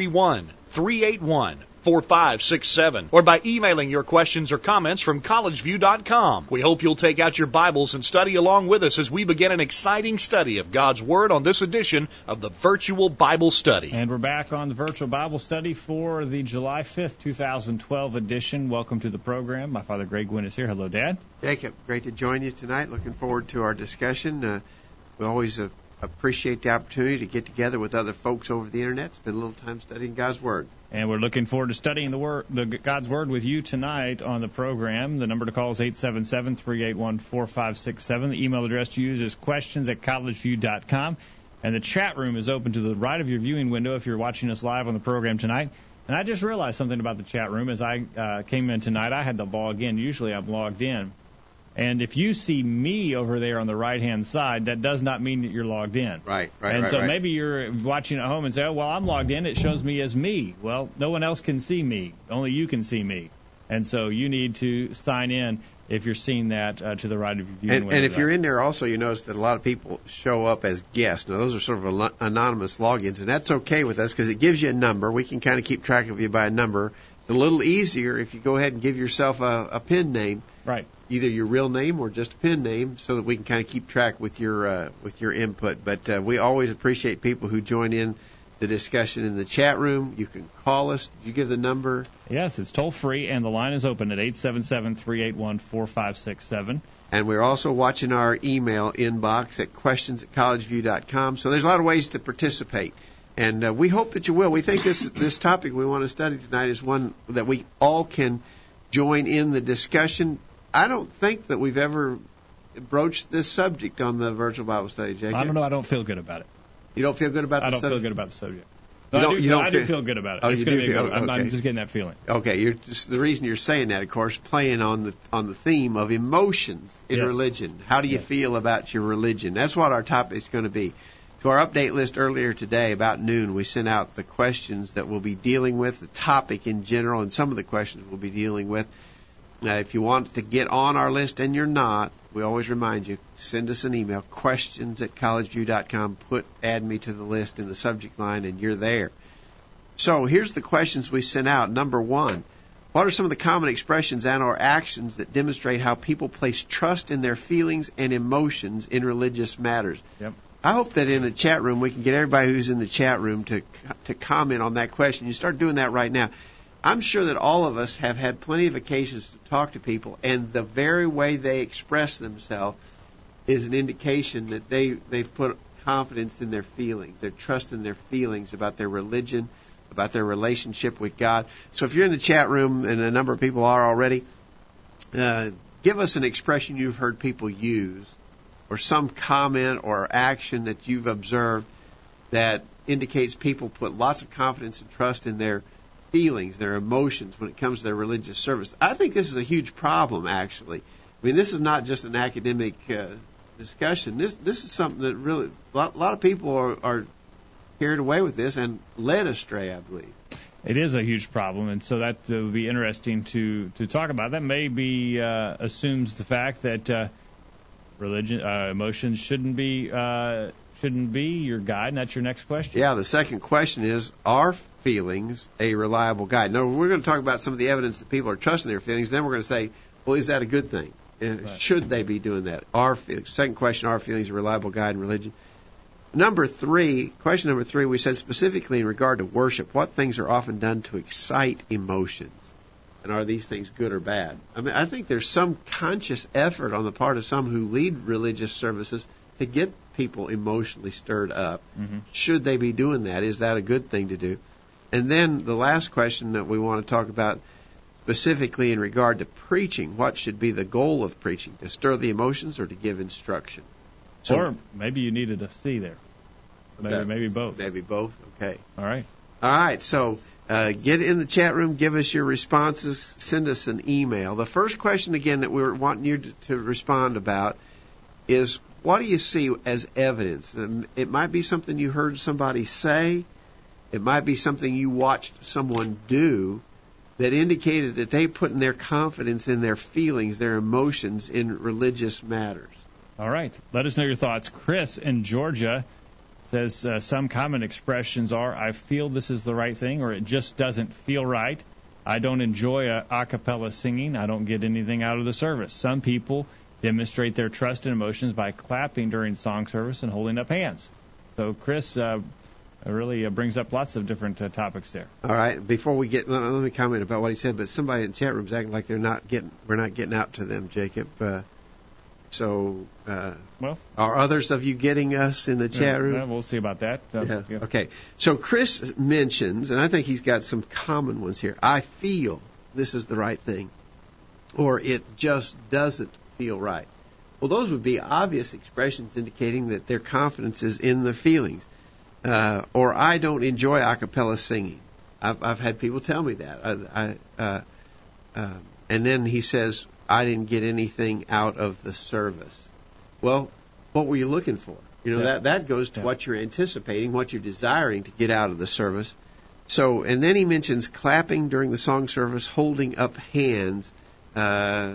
331 381 4567 or by emailing your questions or comments from collegeview.com. We hope you'll take out your Bibles and study along with us as we begin an exciting study of God's Word on this edition of the Virtual Bible Study. And we're back on the Virtual Bible Study for the July 5th, 2012 edition. Welcome to the program. My father Greg Gwin is here. Hello, Dad. Jacob, great to join you tonight. Looking forward to our discussion. Uh, we always uh, appreciate the opportunity to get together with other folks over the internet, spend a little time studying God's Word. And we're looking forward to studying the word, the God's Word with you tonight on the program. The number to call is 877-381-4567. The email address to use is questions at collegeview.com. And the chat room is open to the right of your viewing window if you're watching us live on the program tonight. And I just realized something about the chat room as I uh, came in tonight. I had to log in. Usually I'm logged in. And if you see me over there on the right hand side, that does not mean that you're logged in. Right, right. And right, so right. maybe you're watching at home and say, oh, well, I'm logged in. It shows me as me. Well, no one else can see me. Only you can see me. And so you need to sign in if you're seeing that uh, to the right of your viewing and, and if you're in there also, you notice that a lot of people show up as guests. Now, those are sort of an- anonymous logins, and that's okay with us because it gives you a number. We can kind of keep track of you by a number. It's a little easier if you go ahead and give yourself a, a pen name. Right. Either your real name or just a pen name, so that we can kind of keep track with your uh, with your input. But uh, we always appreciate people who join in the discussion in the chat room. You can call us. Did you give the number? Yes, it's toll free, and the line is open at 877 381 4567. And we're also watching our email inbox at questions at collegeview.com. So there's a lot of ways to participate. And uh, we hope that you will. We think this this topic we want to study tonight is one that we all can join in the discussion. I don't think that we've ever broached this subject on the virtual Bible study, Jacob. I don't know. I don't feel good about it. You don't feel good about the subject? I don't feel good about the subject. You No, I don't- do, you feel, don't I do feel- feel good about it. Oh, it's you going do to be feel- good. I'm, I'm just getting that feeling. Okay, you're just the reason you're saying that, of course, playing on the on the theme of emotions in Yes. religion. How do you Yes. feel about your religion? That's what our topic is going to be. To our update list earlier today, about noon, we sent out the questions that we'll be dealing with, the topic in general, and some of the questions we'll be dealing with. Now, if you want to get on our list and you're not, we always remind you, send us an email, questions at collegeview.com, put add me to the list in the subject line, and you're there. So here's the questions we sent out. Number one, what are some of the common expressions and or actions that demonstrate how people place trust in their feelings and emotions in religious matters? Yep. I hope that in the chat room we can get everybody who's in the chat room to to comment on that question. You start doing that right now. I'm sure that all of us have had plenty of occasions to talk to people, and the very way they express themselves is an indication that they they've put confidence in their feelings, their trust in their feelings about their religion, about their relationship with God. So if you're in the chat room, and a number of people are already, uh, give us an expression you've heard people use, or some comment or action that you've observed that indicates people put lots of confidence and trust in their feelings, their emotions when it comes to their religious service. I think this is a huge problem, actually. I mean, this is not just an academic uh, discussion. This this is something that really a lot, a lot of people are, are carried away with this and led astray, I believe. It is a huge problem, and so that uh, would be interesting to to talk about. That maybe uh, assumes the fact that uh, religion, uh, emotions shouldn't be uh, shouldn't be your guide. And that's your next question. Yeah, the second question is Are feelings a reliable guide? No, we're going to talk about some of the evidence that people are trusting their feelings. Then we're going to say, Well, is that a good thing? Uh, Should they be doing that? Are feelings, second question, are feelings a reliable guide in religion? Number three, question number three, we said specifically in regard to worship, what things are often done to excite emotions? And are these things good or bad? I mean, I think there's some conscious effort on the part of some who lead religious services to get people emotionally stirred up. Mhm. Should they be doing that? Is that a good thing to do? And then the last question that we want to talk about specifically in regard to preaching, what should be the goal of preaching? To stir the emotions or to give instruction? So- or maybe you needed a C there. Maybe that? maybe both. Maybe both. Okay. All right. All right, so uh, get in the chat room, give us your responses, send us an email. The first question, again, that we're wanting you to, to respond about is what do you see as evidence? It might be something you heard somebody say, it might be something you watched someone do that indicated that they put in their confidence in their feelings, their emotions in religious matters. All right. Let us know your thoughts. Chris in Georgia says uh, some common expressions are I feel this is the right thing or it just doesn't feel right. I don't enjoy a cappella singing. I don't get anything out of the service. Some people demonstrate their trust and emotions by clapping during song service and holding up hands. So, Chris, uh, really uh, brings up lots of different uh, topics there. All right. Before we get, let me comment about what he said. But somebody in the chat room is acting like they're not getting, we're not getting out to them, Jacob. Uh, so, uh, well, are others of you getting us in the chat room? Yeah, we'll see about that. Uh, yeah. yeah. Okay. So Chris mentions, and I think he's got some common ones here. I feel this is the right thing, or it just doesn't feel right. Well, those would be obvious expressions indicating that their confidence is in the feelings. Uh, or I don't enjoy a cappella singing. I've, I've had people tell me that. I, I, uh, uh, and then he says, I didn't get anything out of the service. Well, what were you looking for? You know, yeah. that, that goes to yeah. what you're anticipating, what you're desiring to get out of the service. So, and then he mentions clapping during the song service, holding up hands. Uh,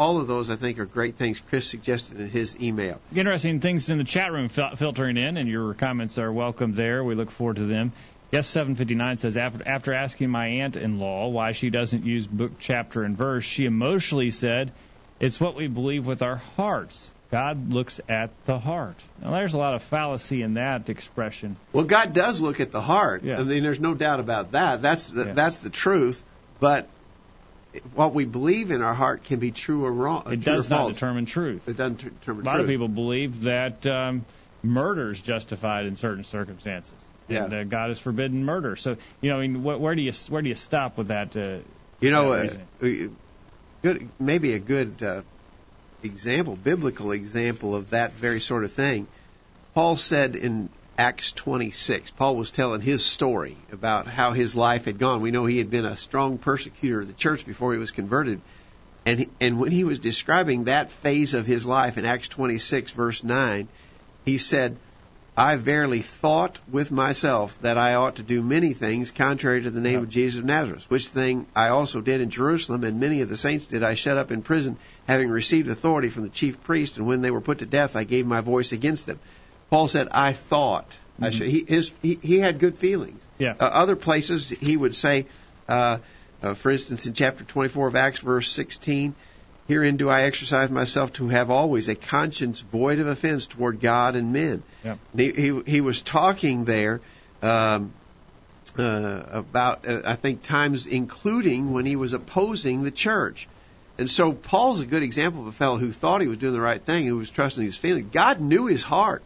all of those, I think, are great things Chris suggested in his email. Interesting things in the chat room fil- filtering in, and your comments are welcome there. We look forward to them. Yes, 759 says after, after asking my aunt-in-law why she doesn't use book, chapter, and verse, she emotionally said, "It's what we believe with our hearts. God looks at the heart." Now, there's a lot of fallacy in that expression. Well, God does look at the heart. Yeah. I mean, there's no doubt about that. That's the, yeah. that's the truth. But what we believe in our heart can be true or wrong. It does not false. determine truth. It doesn't determine truth. A lot truth. of people believe that um, murder is justified in certain circumstances. Yeah. And uh, God has forbidden murder. So you know, I mean, wh- where do you where do you stop with that? Uh, you know, uh, good maybe a good uh, example, biblical example of that very sort of thing. Paul said in Acts 26. Paul was telling his story about how his life had gone. We know he had been a strong persecutor of the church before he was converted. And, and when he was describing that phase of his life in Acts 26, verse 9, he said, I verily thought with myself that I ought to do many things contrary to the name of Jesus of Nazareth, which thing I also did in Jerusalem, and many of the saints did I shut up in prison, having received authority from the chief priest, and when they were put to death, I gave my voice against them. Paul said, I thought. Mm-hmm. I should, he, his, he, he had good feelings. Yeah. Uh, other places he would say, uh, uh, for instance, in chapter 24 of Acts, verse 16, Herein do I exercise myself to have always a conscience void of offense toward God and men. Yeah. He, he, he was talking there um, uh, about, uh, I think, times including when he was opposing the church. And so Paul's a good example of a fellow who thought he was doing the right thing, who was trusting his feelings. God knew his heart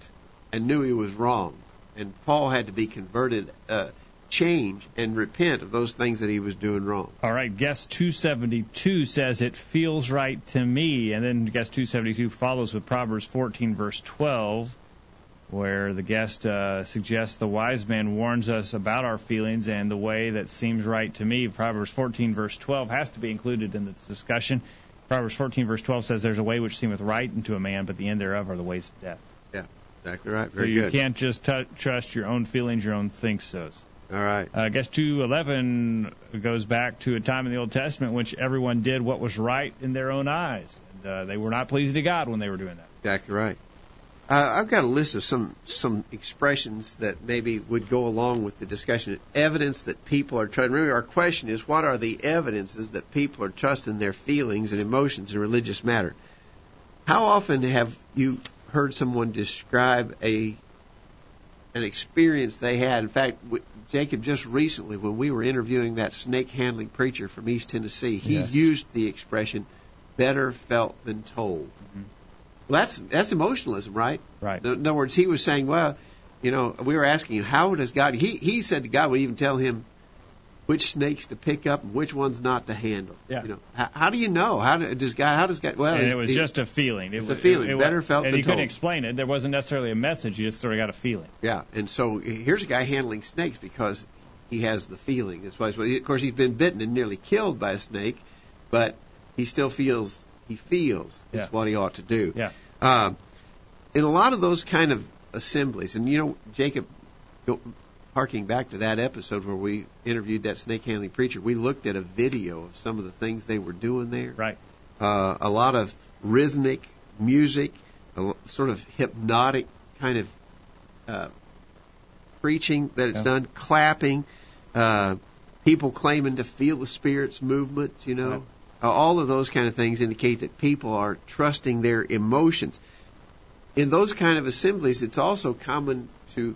and knew he was wrong. And Paul had to be converted, uh, change, and repent of those things that he was doing wrong. All right, guest 272 says, It feels right to me. And then guest 272 follows with Proverbs 14, verse 12, where the guest uh, suggests the wise man warns us about our feelings and the way that seems right to me. Proverbs 14, verse 12 has to be included in this discussion. Proverbs 14, verse 12 says, There's a way which seemeth right unto a man, but the end thereof are the ways of death. Exactly right. Very so you good. can't just t- trust your own feelings, your own think so's. All right. Uh, I guess 211 goes back to a time in the Old Testament which everyone did what was right in their own eyes. And uh, they were not pleased to God when they were doing that. Exactly right. Uh, I've got a list of some some expressions that maybe would go along with the discussion. Evidence that people are trusting. Remember, our question is, what are the evidences that people are trusting their feelings and emotions in religious matter? How often have you heard someone describe a an experience they had. In fact, Jacob just recently, when we were interviewing that snake handling preacher from East Tennessee, he yes. used the expression "better felt than told." Mm-hmm. Well, that's that's emotionalism, right? Right. In other words, he was saying, "Well, you know, we were asking him, how does God?" He he said that God would even tell him which snakes to pick up and which ones not to handle. Yeah. You know, how, how do you know? How do, does God? How does God? Well, and it was just a feeling. It it's a feeling. It, it, Better felt and than you couldn't explain it. There wasn't necessarily a message. You just sort of got a feeling. Yeah. And so here's a guy handling snakes because he has the feeling. That's why, of course, he's been bitten and nearly killed by a snake, but he still feels he feels Yeah. it's what he ought to do. Yeah. Um, in a lot of those kind of assemblies, and you know, Jacob, harking back to that episode where we interviewed that snake handling preacher, we looked at a video of some of the things they were doing there. Right. Uh, a lot of rhythmic music, a sort of hypnotic kind of uh, preaching that it's Yeah. done, clapping, uh, people claiming to feel the Spirit's movement, you know. Right. Uh, all of those kind of things indicate that people are trusting their emotions. In those kind of assemblies, it's also common to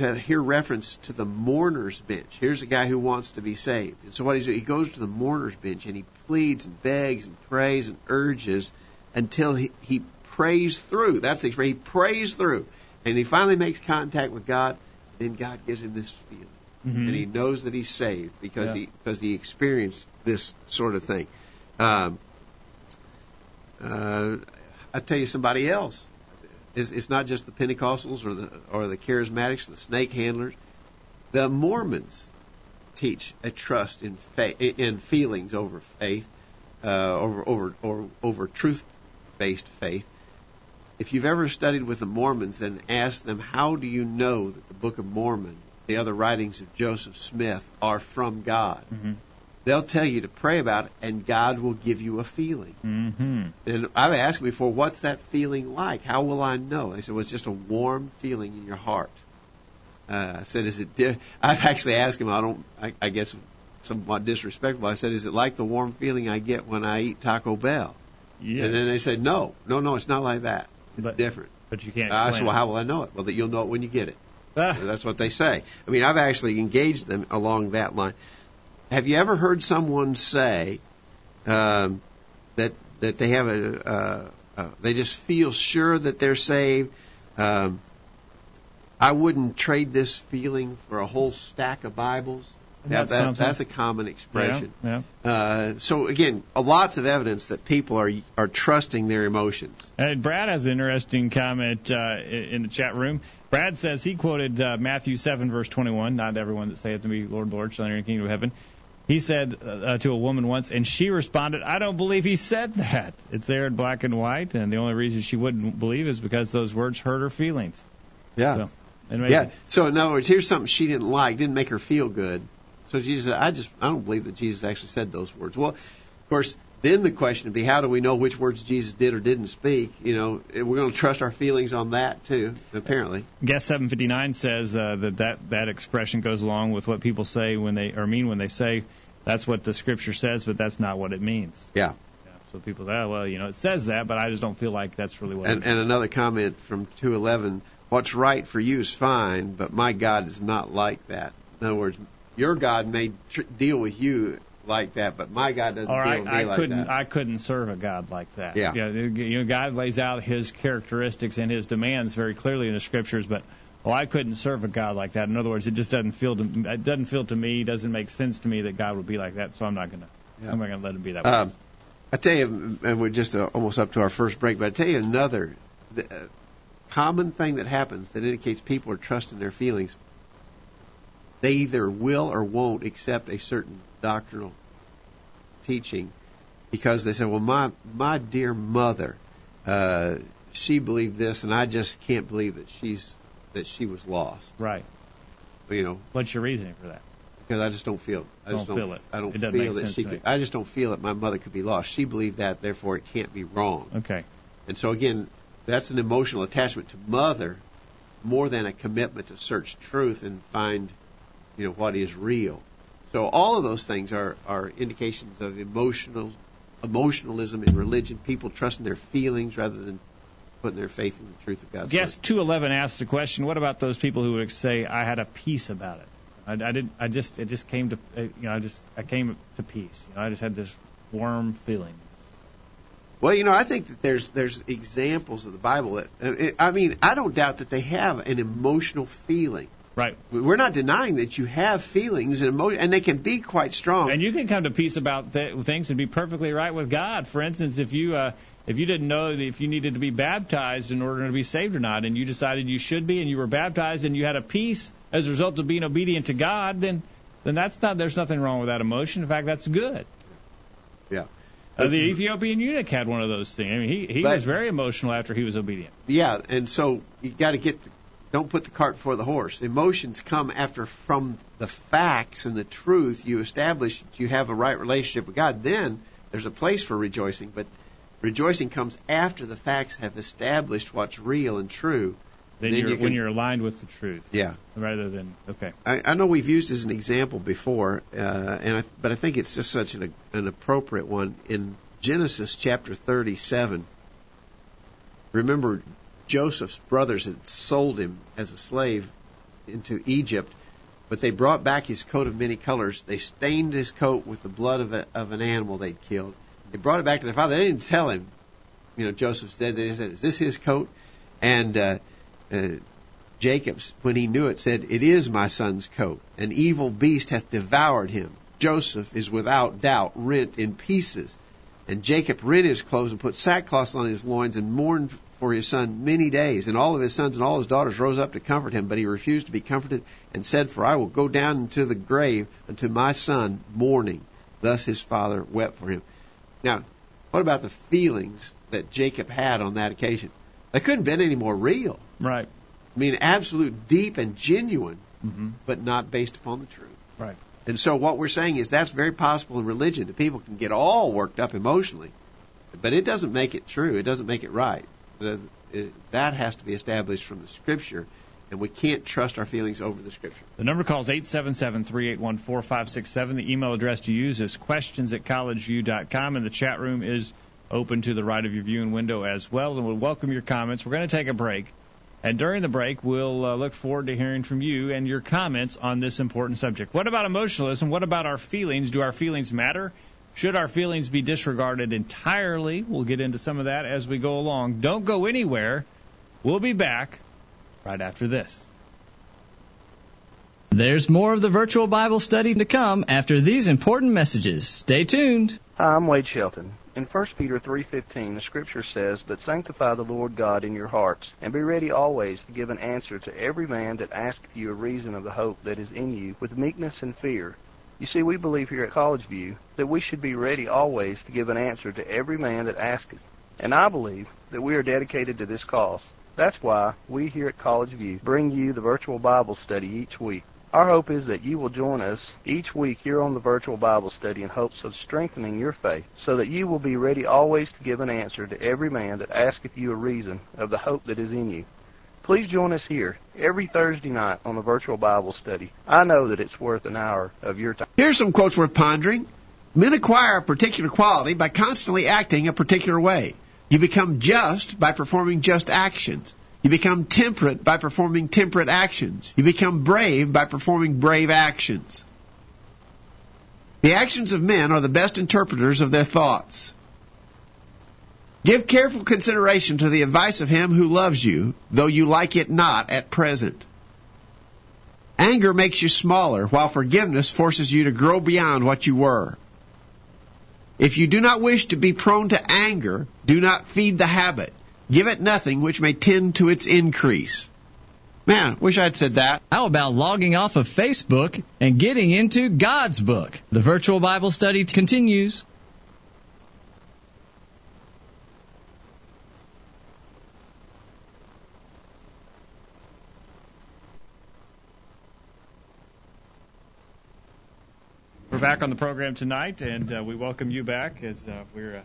uh, hear reference to the mourner's bench. Here's a guy who wants to be saved. And so what he's doing, he goes to the mourner's bench and he pleads and begs and prays and urges until he, he prays through. That's the expression. He prays through. And he finally makes contact with God. Then God gives him this feeling. Mhm. And he knows that he's saved because Yeah. he because he experienced this sort of thing. Um, uh, I tell you somebody else. It's, it's not just the Pentecostals or the or the charismatics, the snake handlers. The Mormons teach a trust in faith, in feelings over faith, uh, over over or over truth-based faith. If you've ever studied with the Mormons and asked them, how do you know that the Book of Mormon, the other writings of Joseph Smith, are from God? Mhm. They'll tell you to pray about it, and God will give you a feeling. Mm-hmm. And I've asked before, what's that feeling like? How will I know? They said, well, it's just a warm feeling in your heart. Uh, I said, is it? Di-? I've actually asked him. I don't. I, I guess somewhat disrespectful. I said, is it like the warm feeling I get when I eat Taco Bell? Yes. And then they said, no, no, no, it's not like that. It's But- different. but you can't. I said, well, how will I know it? Well, that you'll know it when you get it. Ah, That's what they say. I mean, I've actually engaged them along that line. Have you ever heard someone say um, that that they have a uh, uh, they just feel sure that they're saved? Um, I wouldn't trade this feeling for a whole stack of Bibles. Yeah, That's that, that's a common expression. Yeah, Uh, so again, uh, lots of evidence that people are are trusting their emotions. And Brad has an interesting comment uh, in the chat room. Brad says he quoted uh, Matthew 7, verse 21. Not everyone that saith to me, Lord, Lord, shall enter the kingdom of heaven. He said uh, to a woman once, and she responded, I don't believe he said that. It's there in black and white, and the only reason she wouldn't believe is because those words hurt her feelings. Yeah. So. Yeah. So in other words, here's something she didn't like, didn't make her feel good. So Jesus, said, I just, I don't believe that Jesus actually said those words. Well, of course, then the question would be, how do we know which words Jesus did or didn't speak? You know, we're going to trust our feelings on that too. Apparently. Guest 759 says uh, that, that that expression goes along with what people say when they or mean when they say that's what the scripture says, but that's not what it means. Yeah. Yeah, so people say, oh, well, you know, it says that, but I just don't feel like that's really what And, and another comment from 211: What's right for you is fine, but my God is not like that. In other words, your God may tr- deal with you like that, but my God doesn't Or deal I, like couldn't that. I couldn't serve a God like that. Yeah. You know, God lays out His characteristics and His demands very clearly in the scriptures, but oh, I couldn't serve a God like that. In other words, it just doesn't feel to it doesn't feel to me, doesn't make sense to me that God would be like that. So I'm not gonna Yeah. I'm not gonna let Him be that way. Um, I tell you, and we're just uh, almost up to our first break, but I tell you another the, uh, common thing that happens that indicates people are trusting their feelings. They either will or won't accept a certain doctrinal teaching because they say, "Well, my my dear mother, uh, she believed this, and I just can't believe that she's that she was lost." right. You know, What's your reasoning for that? because I just don't feel. I just Don't don't, feel it. I don't It feel that sense she could. me. I just don't feel that my mother could be lost. She believed that, therefore it can't be wrong. Okay. And so again, that's an emotional attachment to mother more than a commitment to search truth and find, you know, what is real. So all of those things are are indications of emotional emotionalism in religion. People trusting their feelings rather than putting their faith in the truth of God's Guess word. 211 asks the question: What about those people who would say, "I had a peace about it. I, I didn't. I just. It just came to. You know. I just. I came to peace. You know. I just had this warm feeling." Well, you know, I think that there's there's examples of the Bible that I mean, I don't doubt that they have an emotional feeling. Right. We're not denying that you have feelings and emotion, and they can be quite strong. And you can come to peace about th- things and be perfectly right with God. For instance, if you uh, if you didn't know that if you needed to be baptized in order to be saved or not, and you decided you should be, and you were baptized, and you had a peace as a result of being obedient to God, then then that's not there's nothing wrong with that emotion. In fact, that's good. Yeah. Uh, the Ethiopian eunuch had one of those things. I mean, he he But- was very emotional after he was obedient. Yeah, and so you got to get don't put the cart before the horse. Emotions come after from the facts and the truth you establish that you have a right relationship with God. Then there's a place for rejoicing, but rejoicing comes after the facts have established what's real and true. Then, Then you're, you when you're aligned with the truth, Yeah. rather than okay. I, I know we've used as an example before, uh, and I, but I think it's just such an, an appropriate one in Genesis chapter 37. Remember, Joseph's brothers had sold him as a slave into Egypt, but they brought back his coat of many colors. They stained his coat with the blood of, a, of an animal they'd killed. They brought it back to their father. They didn't tell him, you know, Joseph's dead. They said, "Is this his coat?" And uh, uh, Jacob's, when he knew it, said, It is my son's coat. An evil beast hath devoured him. Joseph is without doubt rent in pieces. And Jacob rent his clothes and put sackcloth on his loins and mourned for his son many days. And all of his sons and all his daughters rose up to comfort him, but he refused to be comforted and said, For I will go down into the grave unto my son mourning. Thus his father wept for him. Now, what about the feelings that Jacob had on that occasion? They couldn't have been any more real. Right. I mean, absolute, deep, and genuine, hmm but not based upon the truth. Right. And so, what we're saying is that's very possible in religion that people can get all worked up emotionally, but it doesn't make it true. It doesn't make it right. That has to be established from the Scripture, and we can't trust our feelings over the Scripture. The number calls 877-381-4567. The email address to use is questions at collegeview.com, and the chat room is open to the right of your viewing window as well. And we'll welcome your comments. We're going to take a break. And during the break, we'll uh, look forward to hearing from you and your comments on this important subject. What about emotionalism? What about our feelings? Do our feelings matter? Should our feelings be disregarded entirely? We'll get into some of that as we go along. Don't go anywhere. We'll be back right after this. There's more of the virtual Bible study to come after these important messages. Stay tuned. Hi, I'm Wade Shelton. In 1 Peter 3:15, the scripture says, "But sanctify the Lord God in your hearts, and be ready always to give an answer to every man that asketh you a reason of the hope that is in you, with meekness and fear." You see, we believe here at College View that we should be ready always to give an answer to every man that asketh. And I believe that we are dedicated to this cause. That's why we here at College View bring you the virtual Bible study each week. Our hope is that you will join us each week here on the virtual Bible study in hopes of strengthening your faith, so that you will be ready always to give an answer to every man that asketh you a reason of the hope that is in you. Please join us here every Thursday night on the virtual Bible study. I know that it's worth an hour of your time. Here's some quotes worth pondering. Men acquire a particular quality by constantly acting a particular way. You become just by performing just actions. You become temperate by performing temperate actions. You become brave by performing brave actions. The actions of men are the best interpreters of their thoughts. Give careful consideration to the advice of him who loves you, though you like it not at present. Anger makes you smaller, while forgiveness forces you to grow beyond what you were. If you do not wish to be prone to anger, do not feed the habit. Give it nothing which may tend to its increase. Man, wish I'd said that. How about logging off of Facebook and getting into God's book? The virtual Bible study continues. Back on the program tonight, and uh, we welcome you back as uh, we're uh,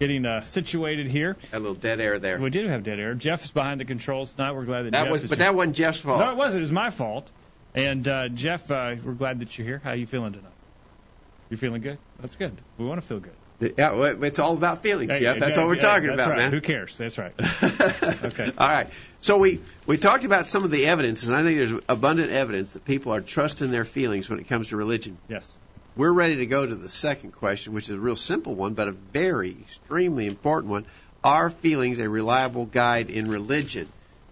getting uh, situated here. A little dead air there. We did have dead air. Jeff is behind the controls tonight. We're glad that, That Jeff was, is but here. that wasn't Jeff's fault. No, it wasn't. It was my fault. And uh, Jeff, uh, we're glad that you're here. How are you feeling tonight? You feeling good? That's good. We want to feel good. Yeah, well, it's all about feelings, Hey, Jeff. That's Jeff, what we're yeah, talking about, right. man. Who cares? That's right. Okay. All right. So we we talked about some of the evidence, and I think there's abundant evidence that people are trusting their feelings when it comes to religion. Yes. We're ready to go to the second question, which is a real simple one, but a very extremely important one. Are feelings a reliable guide in religion?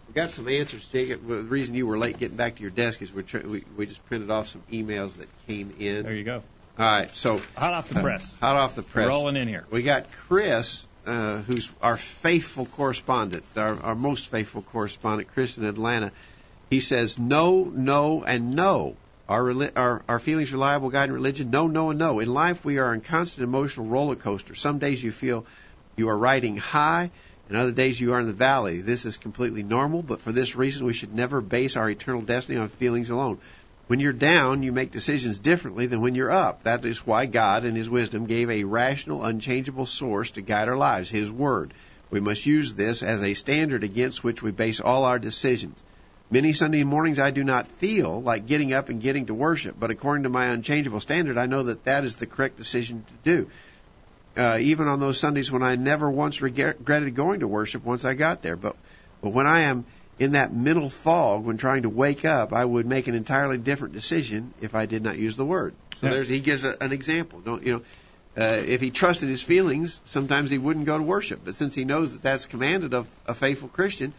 We got some answers, Jacob. The reason you were late getting back to your desk is we're tr- we we just printed off some emails that came in. There you go. All right. So Hot off the uh, press. hot off the press. Rolling in here. We got Chris, uh, who's our faithful correspondent, our, our most faithful correspondent, Chris in Atlanta. He says no, no, and no. Our, our, our feelings reliable guide in religion? No, no, and no. In life, we are in constant emotional roller coaster. Some days you feel you are riding high, and other days you are in the valley. This is completely normal, but for this reason, we should never base our eternal destiny on feelings alone. When you're down, you make decisions differently than when you're up. That is why God, in His wisdom, gave a rational, unchangeable source to guide our lives, His Word. We must use this as a standard against which we base all our decisions. Many Sunday mornings I do not feel like getting up and getting to worship, but according to my unchangeable standard, I know that that is the correct decision to do. Uh, even on those Sundays when I never once regretted going to worship once I got there. But, but when I am in that mental fog when trying to wake up, I would make an entirely different decision if I did not use the word. So Yeah. there's he gives a, an example. Don't you know? Uh, if he trusted his feelings, sometimes he wouldn't go to worship. But since he knows that that's commanded of a faithful Christian,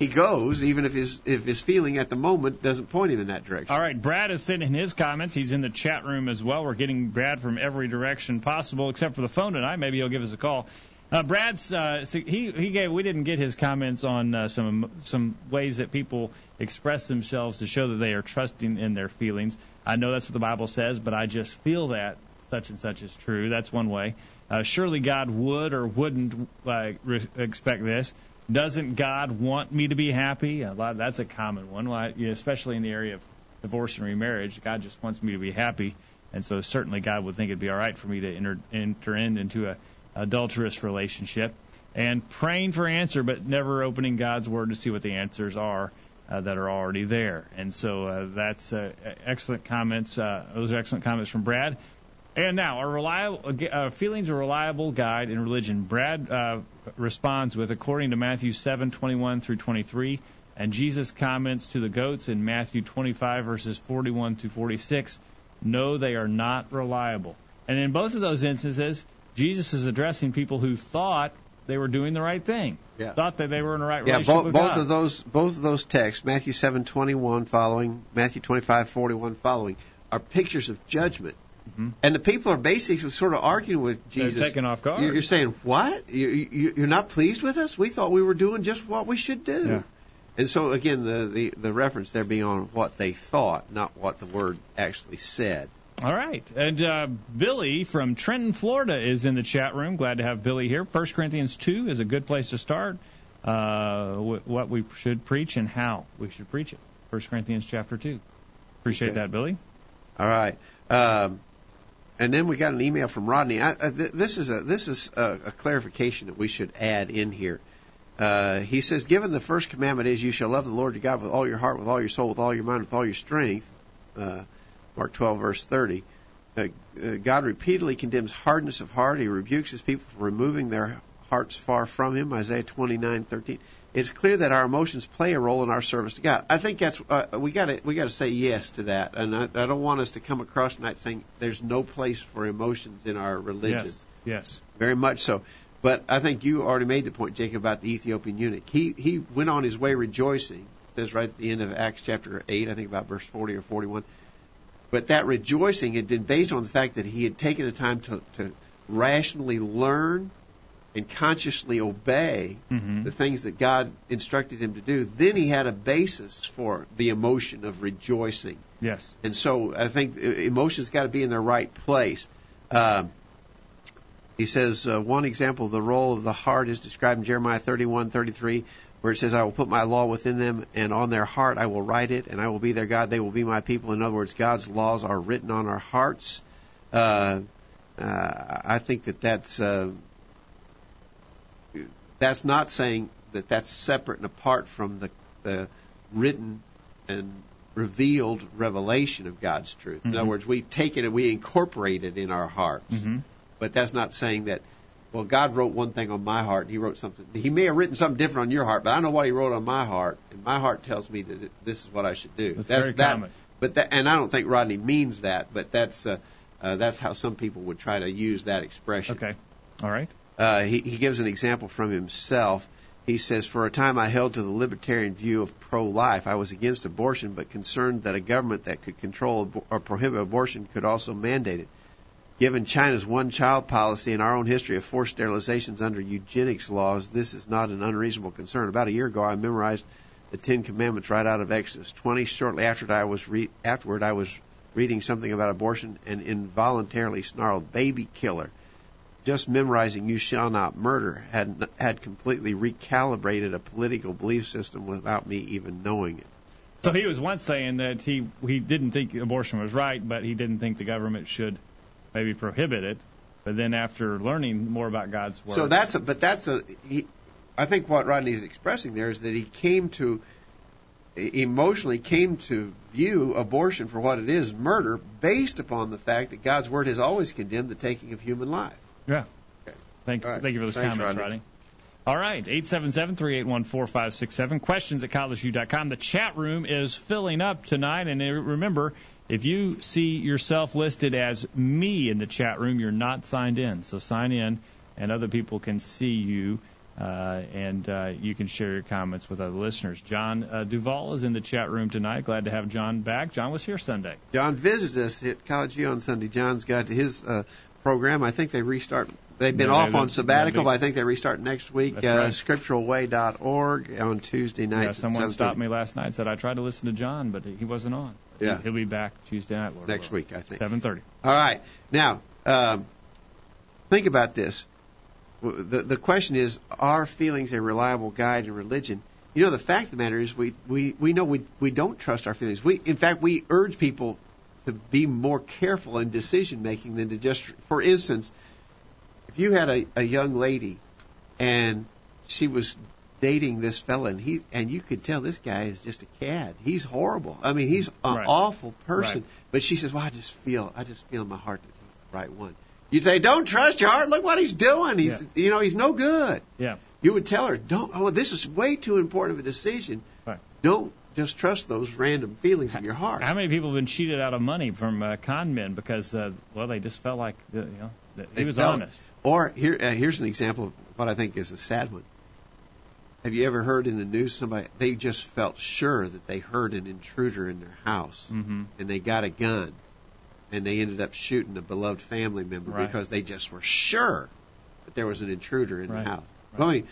he goes, even if his if his feeling at the moment doesn't point him in that direction. All right, Brad is in his comments. He's in the chat room as well. We're getting Brad from every direction possible, except for the phone tonight. Maybe he'll give us a call. Uh, Brad's uh, he he gave we didn't get his comments on uh, some some ways that people express themselves to show that they are trusting in their feelings. I know that's what the Bible says, but I just feel that such and such is true. That's one way. Uh, surely God would or wouldn't uh, re- expect this. Doesn't God want me to be happy? A lot, that's a common one, yeah, especially in the area of divorce and remarriage. God just wants me to be happy, and so certainly God would think it'd be all right for me to enter, enter in into a adulterous relationship. And praying for answer, but never opening God's Word to see what the answers are uh, that are already there. And so uh, that's uh, excellent comments. Uh, those are excellent comments from Brad. And now, our reliable uh, feelings a reliable guide in religion. Brad uh, responds with, according to Matthew 7:21 through 23, and Jesus comments to the goats in Matthew 25 verses 41 to 46. No, they are not reliable. And in both of those instances, Jesus is addressing people who thought they were doing the right thing, Yeah. thought that they were in the right Yeah, relationship both, with both God. of those both of those texts, Matthew seven twenty one following, Matthew twenty five forty one following, are pictures of judgment. And the people are basically sort of arguing with Mm-hmm. They're Jesus. taken off guard. You're saying what? You, you, you're not pleased with us? We thought we were doing just what we should do. Yeah. And so again, the, the the reference there being on what they thought, not what the word actually said. All right. And uh, Billy from Trenton, Florida is in the chat room. Glad to have Billy here. 1 Corinthians 2 is a good place to start. Uh, wh- what we should preach and how we should preach it. 1 Corinthians chapter 2. Appreciate Okay. that, Billy. All right. Um, and then we got an email from Rodney. I, I, th- this is a this is a, a clarification that we should add in here. Uh, he says, "Given the first commandment is, you shall love the Lord your God with all your heart, with all your soul, with all your mind, with all your strength." Uh, Mark 12 verse 30. Uh, uh, God repeatedly condemns hardness of heart. He rebukes his people for removing their hearts far from Him. Isaiah 29:13. It's clear that our emotions play a role in our service to God. I think that's uh, we got to we got to say yes to that, and I, I don't want us to come across tonight saying there's no place for emotions in our religion. Yes. Yes. Very much so. But I think you already made the point, Jacob, about the Ethiopian eunuch. He he went on his way rejoicing. It says right at the end of Acts chapter eight, I think about verse forty or forty one. But that rejoicing had been based on the fact that he had taken the time to, to rationally learn and consciously obey Mhm. the things that God instructed him to do. Then he had a basis for the emotion of rejoicing. Yes. And so I think uh, emotions got to be in their right place. Um, he says uh, one example of the role of the heart is described in Jeremiah 31:33, where it says, "I will put my law within them, and on their heart I will write it, and I will be their God; they will be my people." In other words, God's laws are written on our hearts. Uh, uh, I think that that's uh, that's not saying that that's separate and apart from the, the written and revealed revelation of God's truth. In other words, we take it and we incorporate it in our hearts. Mhm. But that's not saying that, well, God wrote one thing on my heart and He wrote something. He may have written something different on your heart, but I know what He wrote on my heart, and my heart tells me that it, this is what I should do. That's very that, common. But that, and I don't think Rodney means that, but that's uh, uh, that's how some people would try to use that expression. Okay. All right. Uh, he, he gives an example from himself. He says, For a time I held to the libertarian view of pro life. I was against abortion, but concerned that a government that could control or prohibit abortion could also mandate it. Given China's one child policy and our own history of forced sterilizations under eugenics laws, this is not an unreasonable concern. About a year ago, I memorized the Ten Commandments right out of Exodus 20. Shortly after I was re- afterward, I was reading something about abortion and involuntarily snarled, "Baby killer." Just memorizing "You shall not murder" had had completely recalibrated a political belief system without me even knowing it. So he was once saying that he he didn't think abortion was right, but he didn't think the government should maybe prohibit it. But then after learning more about God's word, So that's a, but that's a, he, I think what Rodney is expressing there is that he came to, emotionally came to view abortion for what it is, murder, based upon the fact that God's word has always condemned the taking of human life. Yeah. Thank, right. thank you for those Thanks, comments, Rodney. Rodney. All right, 877-381-4567. Questions at collegeview.com. The chat room is filling up tonight, and uh, remember, if you see yourself listed as me in the chat room, you're not signed in. So sign in, and other people can see you, uh, and uh, you can share your comments with other listeners. John uh, Duvall is in the chat room tonight. Glad to have John back. John was here Sunday. John visited us at College View on Sunday. John's got his uh, program. I think they restart. They've been Yeah, off on sabbatical, but I think they restart next week. That's Uh, right. scripturalway.org on Tuesday night. Yeah, someone stopped me last night and said I tried to listen to John, but he wasn't on. Yeah. He'll be back Tuesday night. Lord next willing. week, I think. 7:30. All right. Now, um, think about this. The, the question is, are feelings a reliable guide in religion? You know, the fact of the matter is, we, we, we know we, we don't trust our feelings. We, in fact, we urge people to be more careful in decision making than to just, for instance, if you had a, a young lady and she was dating this fella and he and you could tell this guy is just a cad. He's horrible. I mean, he's an Right. awful person. Right. But she says, "Well, I just feel, I just feel in my heart that he's the right one." You'd say, "Don't trust your heart. Look what he's doing. He's, you know, he's no good." Yeah. You would tell her, "Don't. Oh, this is way too important of a decision. Right. Don't just trust those random feelings in your heart." How many people have been cheated out of money from uh, con men because, uh, well, they just felt like you know that he They was felt- honest. Or here, uh, here's an example of what I think is a sad one. Have you ever heard in the news somebody they just felt sure that they heard an intruder in their house Mm-hmm. and they got a gun and they ended up shooting a beloved family member Right. because they just were sure that there was an intruder in Right. the house. Right. I mean,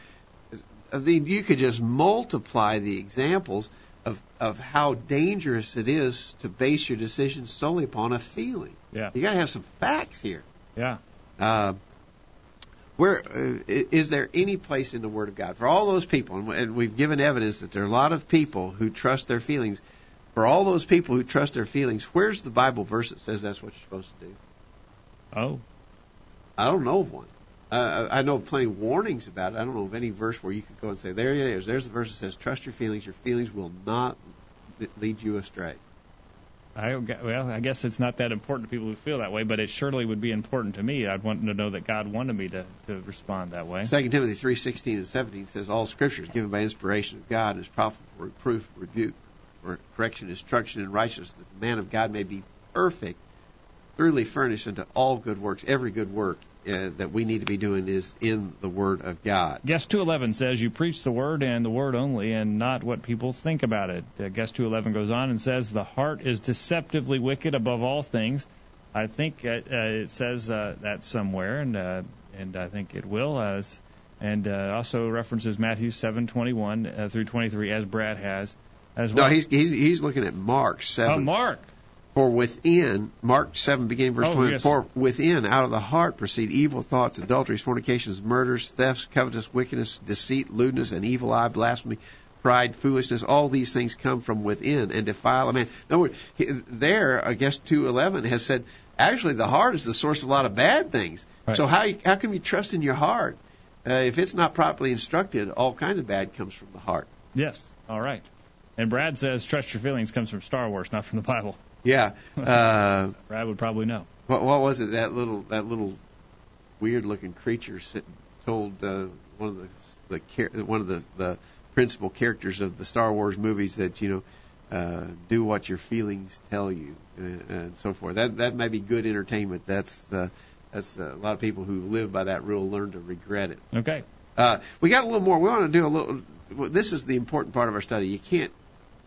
I mean, you could just multiply the examples of of how dangerous it is to base your decision solely upon a feeling. Yeah. You got to have some facts here. Yeah. Uh, where uh, is there any place in the Word of God for all those people? And, and we've given evidence that there are a lot of people who trust their feelings. For all those people who trust their feelings, where's the Bible verse that says that's what you're supposed to do? Oh. I don't know of one. Uh, I I know of plenty of warnings about it. I don't know of any verse where you could go and say, "There it is." There's the verse that says, "Trust your feelings. Your feelings will not lead you astray." I well, I guess it's not that important to people who feel that way, but it surely would be important to me. I'd want to know that God wanted me to, to respond that way. Second Timothy three sixteen and seventeen says all Scripture is given by inspiration of God and is profitable for reproof, rebuke, for correction, instruction, and righteousness, that the man of God may be perfect, thoroughly furnished unto all good works. Every good work uh, that we need to be doing is in the Word of God. Guest 211 says you preach the word and the word only and not what people think about it. Uh, Guest 211 goes on and says the heart is deceptively wicked above all things. I think uh, uh, it says uh, that somewhere, and uh, and I think it will. Uh, s- and uh, also references Matthew 7:21 uh, through 23, as Brad has as No, he's he's, he's looking at Mark oh, seven. Mark. For within, Mark 7, beginning verse Oh, 20, yes. for within, out of the heart proceed evil thoughts, adulteries, fornications, murders, thefts, covetous, wickedness, deceit, lewdness, and evil eye, blasphemy, pride, foolishness. All these things come from within and defile a man. In other words, there, I guess 211 has said, actually, the heart is the source of a lot of bad things. Right. So how, how can you trust in your heart? Uh, if it's not properly instructed, all kinds of bad comes from the heart. Yes. All right. And Brad says trust your feelings comes from Star Wars, not from the Bible. Yeah. Uh, Brad would probably know. What, what was it? That little that little weird looking creature sit, told uh, one of the the one of the the principal characters of the Star Wars movies that you know uh, do what your feelings tell you uh, and so forth. That that may be good entertainment. That's uh, that's uh, a lot of people who live by that rule learn to regret it. Okay. Uh, we got a little more. We want to do a little. This is the important part of our study. You can't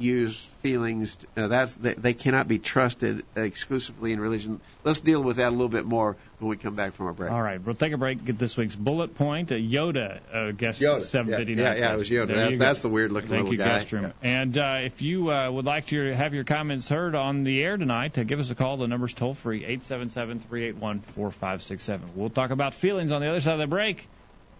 use feelings. Uh, that's they, they cannot be trusted exclusively in religion. Let's deal with that a little bit more when we come back from our break. All right, we'll take a break. Get this week's bullet point. Uh, Yoda, uh, guest Yoda. 759. Yeah, yeah, yeah, it was Yoda. That's, that's the weird looking Thank little you, guy. guest room. And uh, if you uh, would like to have your comments heard on the air tonight, uh, give us a call. The number's toll free, 877-381-4567. We'll talk about feelings on the other side of the break.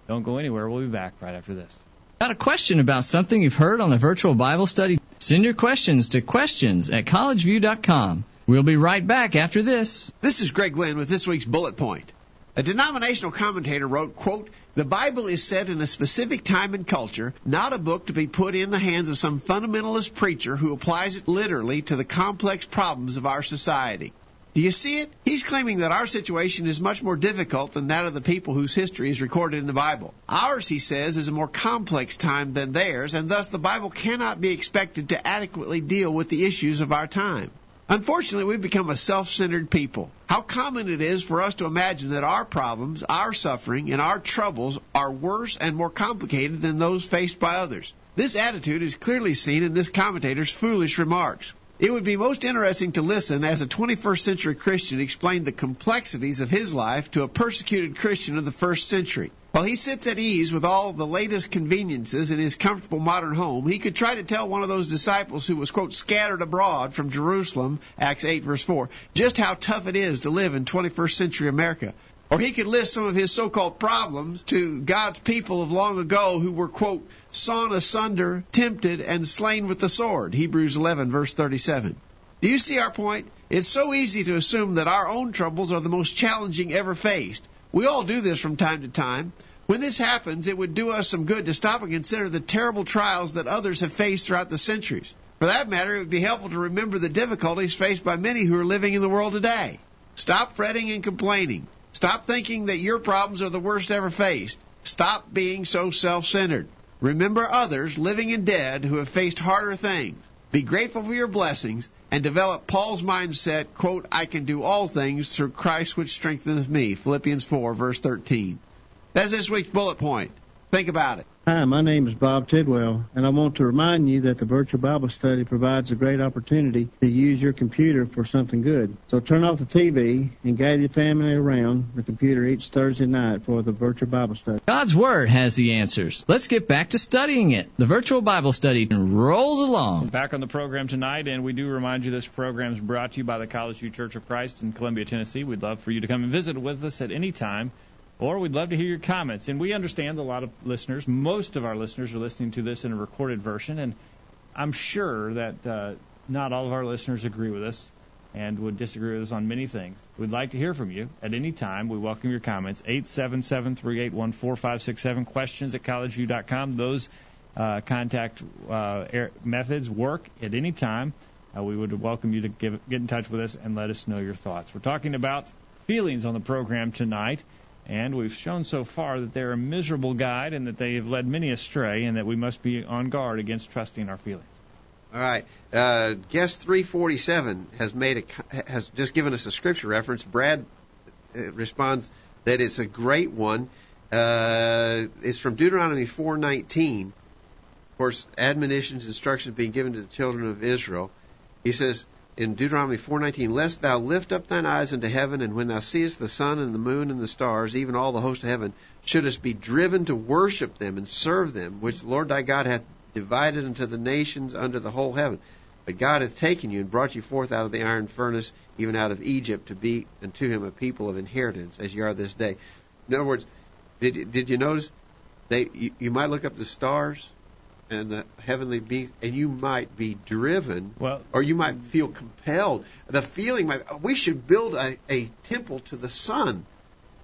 Don't go anywhere. We'll be back right after this. Got a question about something you've heard on the virtual Bible study? Send your questions to questions at collegeview.com. We'll be right back after this. This is Greg Gwin with this week's bullet point. A denominational commentator wrote, quote, The Bible is set in a specific time and culture, not a book to be put in the hands of some fundamentalist preacher who applies it literally to the complex problems of our society. Do you see it? He's claiming that our situation is much more difficult than that of the people whose history is recorded in the Bible. Ours, he says, is a more complex time than theirs, and thus the Bible cannot be expected to adequately deal with the issues of our time. Unfortunately, we've become a self centered people. How common it is for us to imagine that our problems, our suffering, and our troubles are worse and more complicated than those faced by others. This attitude is clearly seen in this commentator's foolish remarks. It would be most interesting to listen as a 21st century Christian explain the complexities of his life to a persecuted Christian of the first century. While he sits at ease with all the latest conveniences in his comfortable modern home, he could try to tell one of those disciples who was, quote, scattered abroad from Jerusalem, Acts 8, verse 4, just how tough it is to live in 21st century America. Or he could list some of his so called problems to God's people of long ago who were, quote, sawn asunder, tempted, and slain with the sword. Hebrews 11, verse 37. Do you see our point? It's so easy to assume that our own troubles are the most challenging ever faced. We all do this from time to time. When this happens, it would do us some good to stop and consider the terrible trials that others have faced throughout the centuries. For that matter, it would be helpful to remember the difficulties faced by many who are living in the world today. Stop fretting and complaining. Stop thinking that your problems are the worst ever faced. Stop being so self centered. Remember others, living and dead, who have faced harder things. Be grateful for your blessings and develop Paul's mindset, quote, I can do all things through Christ which strengtheneth me. Philippians 4, verse 13. That's this week's bullet point. Think about it. Hi, my name is Bob Tidwell, and I want to remind you that the virtual Bible study provides a great opportunity to use your computer for something good. So turn off the TV and gather your family around the computer each Thursday night for the virtual Bible study. God's Word has the answers. Let's get back to studying it. The virtual Bible study rolls along. Back on the program tonight, and we do remind you this program is brought to you by the College View Church of Christ in Columbia, Tennessee. We'd love for you to come and visit with us at any time, or we'd love to hear your comments. And we understand a lot of listeners, most of our listeners are listening to this in a recorded version, and I'm sure that uh, not all of our listeners agree with us and would disagree with us on many things. We'd like to hear from you at any time. We welcome your comments. 877-381-4567, questions at collegeview.com. Those uh, contact uh, air- methods work at any time. Uh, we would welcome you to give, get in touch with us and let us know your thoughts. We're talking about feelings on the program tonight, and we've shown so far that they're a miserable guide and that they have led many astray, and that we must be on guard against trusting our feelings. All right. Uh, guest 347 has made a has just given us a scripture reference. Brad uh, responds that it's a great one. Uh, it's from Deuteronomy 4:19. Of course, admonitions, instructions being given to the children of Israel. He says in Deuteronomy 4:19, "Lest thou lift up thine eyes unto heaven, and when thou seest the sun and the moon and the stars, even all the host of heaven, shouldest be driven to worship them and serve them, which the Lord thy God hath divided unto the nations under the whole heaven. But God hath taken you and brought you forth out of the iron furnace, even out of Egypt, to be unto him a people of inheritance, as ye are this day." In other words, did did you notice they you, you might look up the stars and the heavenly beings, and you might be driven, Well- or you might feel compelled. The feeling might "Oh, we should build a, a temple to the sun.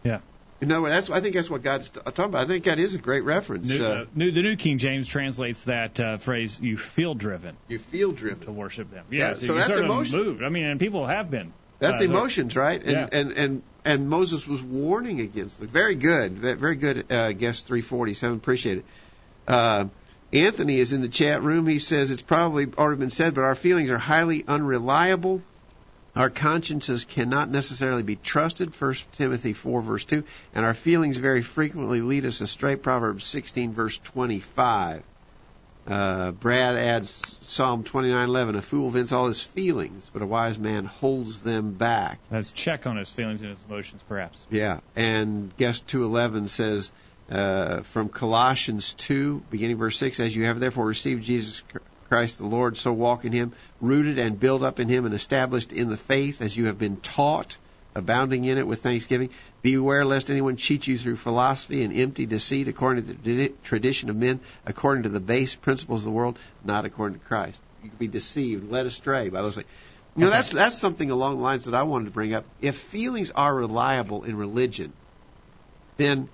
Yeah. You know, that's I think that's what God's talking about. I think that is a great reference. New, uh, uh, new, the New King James translates that uh, phrase, you feel driven you feel driven to worship them. Yeah, Yeah, so you that's emotion. moved. I mean, and people have been. That's Uh, emotions, right? And, Yeah. and and and Moses was warning against them. Very good, very good. Uh, guest 347, appreciate it. Anthony is in the chat room. He says it's probably already been said, but our feelings are highly unreliable. Our consciences cannot necessarily be trusted. 1 Timothy 4 verse 2. And our feelings very frequently lead us astray. Proverbs 16 verse 25. Uh, Brad adds Psalm 29:11. A fool vents all his feelings, but a wise man holds them back. Let's check on his feelings and his emotions, perhaps. Yeah, and guest 211 says uh, from Colossians 2, beginning verse 6, as you have therefore received Jesus Christ the Lord, so walk in him, rooted and built up in him and established in the faith as you have been taught, abounding in it with thanksgiving. Beware lest anyone cheat you through philosophy and empty deceit according to the tradition of men, according to the base principles of the world, not according to Christ. You can be deceived, led astray by those things. You know, that's that's something along the lines that I wanted to bring up. If feelings are reliable in religion, then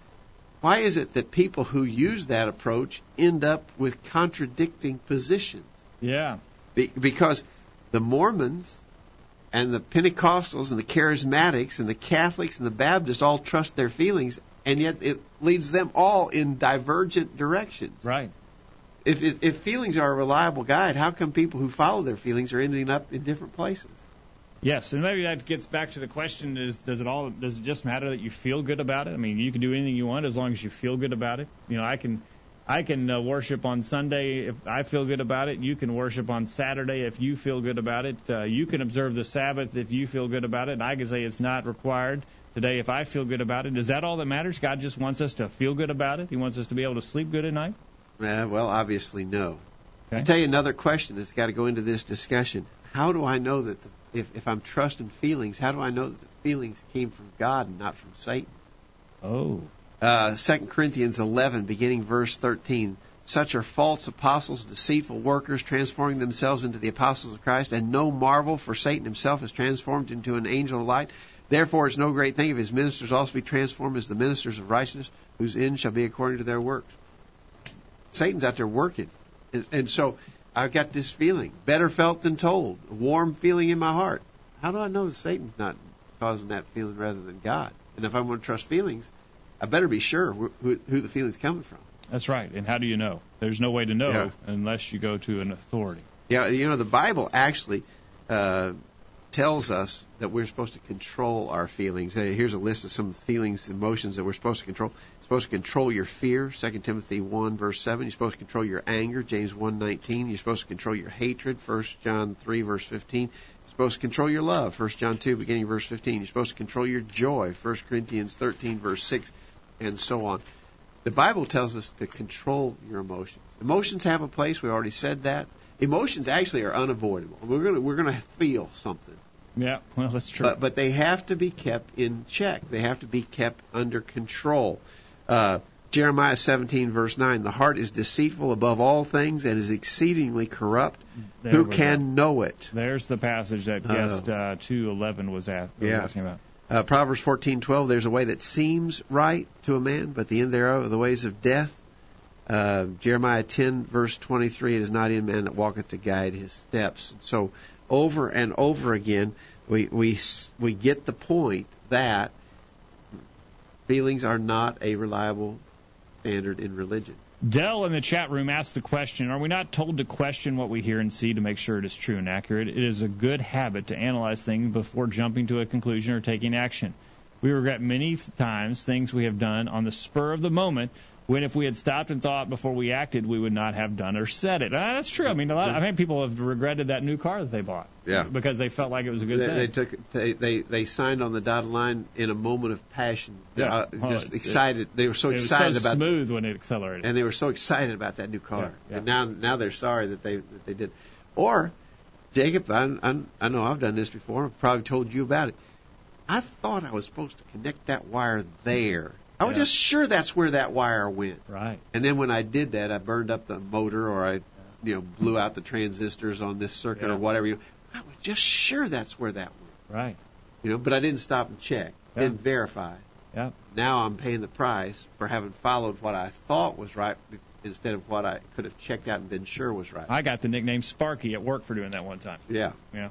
why is it that people who use that approach end up with contradicting positions? Yeah. Be, because the Mormons and the Pentecostals and the Charismatics and the Catholics and the Baptists all trust their feelings, and yet it leads them all in divergent directions. Right. If, if, if feelings are a reliable guide, how come people who follow their feelings are ending up in different places? Yes, and maybe that gets back to the question: Is does it all does it just matter that you feel good about it? I mean, you can do anything you want as long as you feel good about it. You know, I can I can uh, worship on Sunday if I feel good about it. You can worship on Saturday if you feel good about it. Uh, you can observe the Sabbath if you feel good about it. And I can say it's not required today if I feel good about it. Is that all that matters? God just wants us to feel good about it. He wants us to be able to sleep good at night. Uh, well, obviously no. Okay. I'll tell you another question that's got to go into this discussion. How do I know that the if, if I'm trusting feelings, how do I know that the feelings came from God and not from Satan? Oh. Uh, 2 Corinthians 11, beginning verse 13. Such are false apostles, deceitful workers, transforming themselves into the apostles of Christ, and no marvel, for Satan himself is transformed into an angel of light. Therefore, it's no great thing if his ministers also be transformed as the ministers of righteousness, whose end shall be according to their works. Satan's out there working. And, and so I've got this feeling, better felt than told, a warm feeling in my heart. How do I know Satan's not causing that feeling rather than God? And if I want to trust feelings, I better be sure who, who the feeling's coming from. That's right. And how do you know? There's no way to know yeah. unless you go to an authority. Yeah, you know, the Bible actually uh, tells us that we're supposed to control our feelings. Here's a list of some feelings, emotions that we're supposed to control. You're supposed to control your fear, 2 Timothy 1 verse 7. You're supposed to control your anger, James 1:19. You're supposed to control your hatred, 1 John 3 verse 15. You're supposed to control your love, 1 John 2 beginning verse 15. You're supposed to control your joy, 1 Corinthians 13 verse 6, and so on. The Bible tells us to control your emotions. Emotions have a place. We already said that. Emotions actually are unavoidable. We're gonna we're gonna feel something. Yeah, well, that's true. But, but they have to be kept in check. They have to be kept under control. Uh, Jeremiah 17, verse 9 The heart is deceitful above all things and is exceedingly corrupt. There Who can go. know it? There's the passage that uh, guest uh, 211 was, at, was yeah. asking about. Uh, Proverbs 14:12 There's a way that seems right to a man, but the end thereof are the ways of death. Uh, Jeremiah 10 verse 23 It is not in man that walketh to guide his steps. So over and over again, we we we get the point that feelings are not a reliable standard in religion. Dell in the chat room asked the question Are we not told to question what we hear and see to make sure it is true and accurate? It is a good habit to analyze things before jumping to a conclusion or taking action. We regret many times things we have done on the spur of the moment when if we had stopped and thought before we acted, we would not have done or said it. Uh, that's true. I mean, a lot. I think people have regretted that new car that they bought. Yeah. Because they felt like it was a good they, thing. They took. They, they they signed on the dotted line in a moment of passion. Yeah. Uh, well, just excited. It, they were so excited so about. Smooth when it accelerated. And they were so excited about that new car. Yeah, yeah. And now now they're sorry that they that they did. Or, Jacob, I, I I know I've done this before. I've probably told you about it. I thought I was supposed to connect that wire there I was yeah. just sure that's where that wire went. Right. And then when I did that, I burned up the motor or I, you know, blew out the transistors on this circuit yeah. or whatever. You know, I was just sure that's where that went. Right. You know, but I didn't stop and check, yeah. didn't verify. Yeah. Now I'm paying the price for having followed what I thought was right instead of what I could have checked out and been sure was right. I got the nickname Sparky at work for doing that one time. Yeah. Yeah.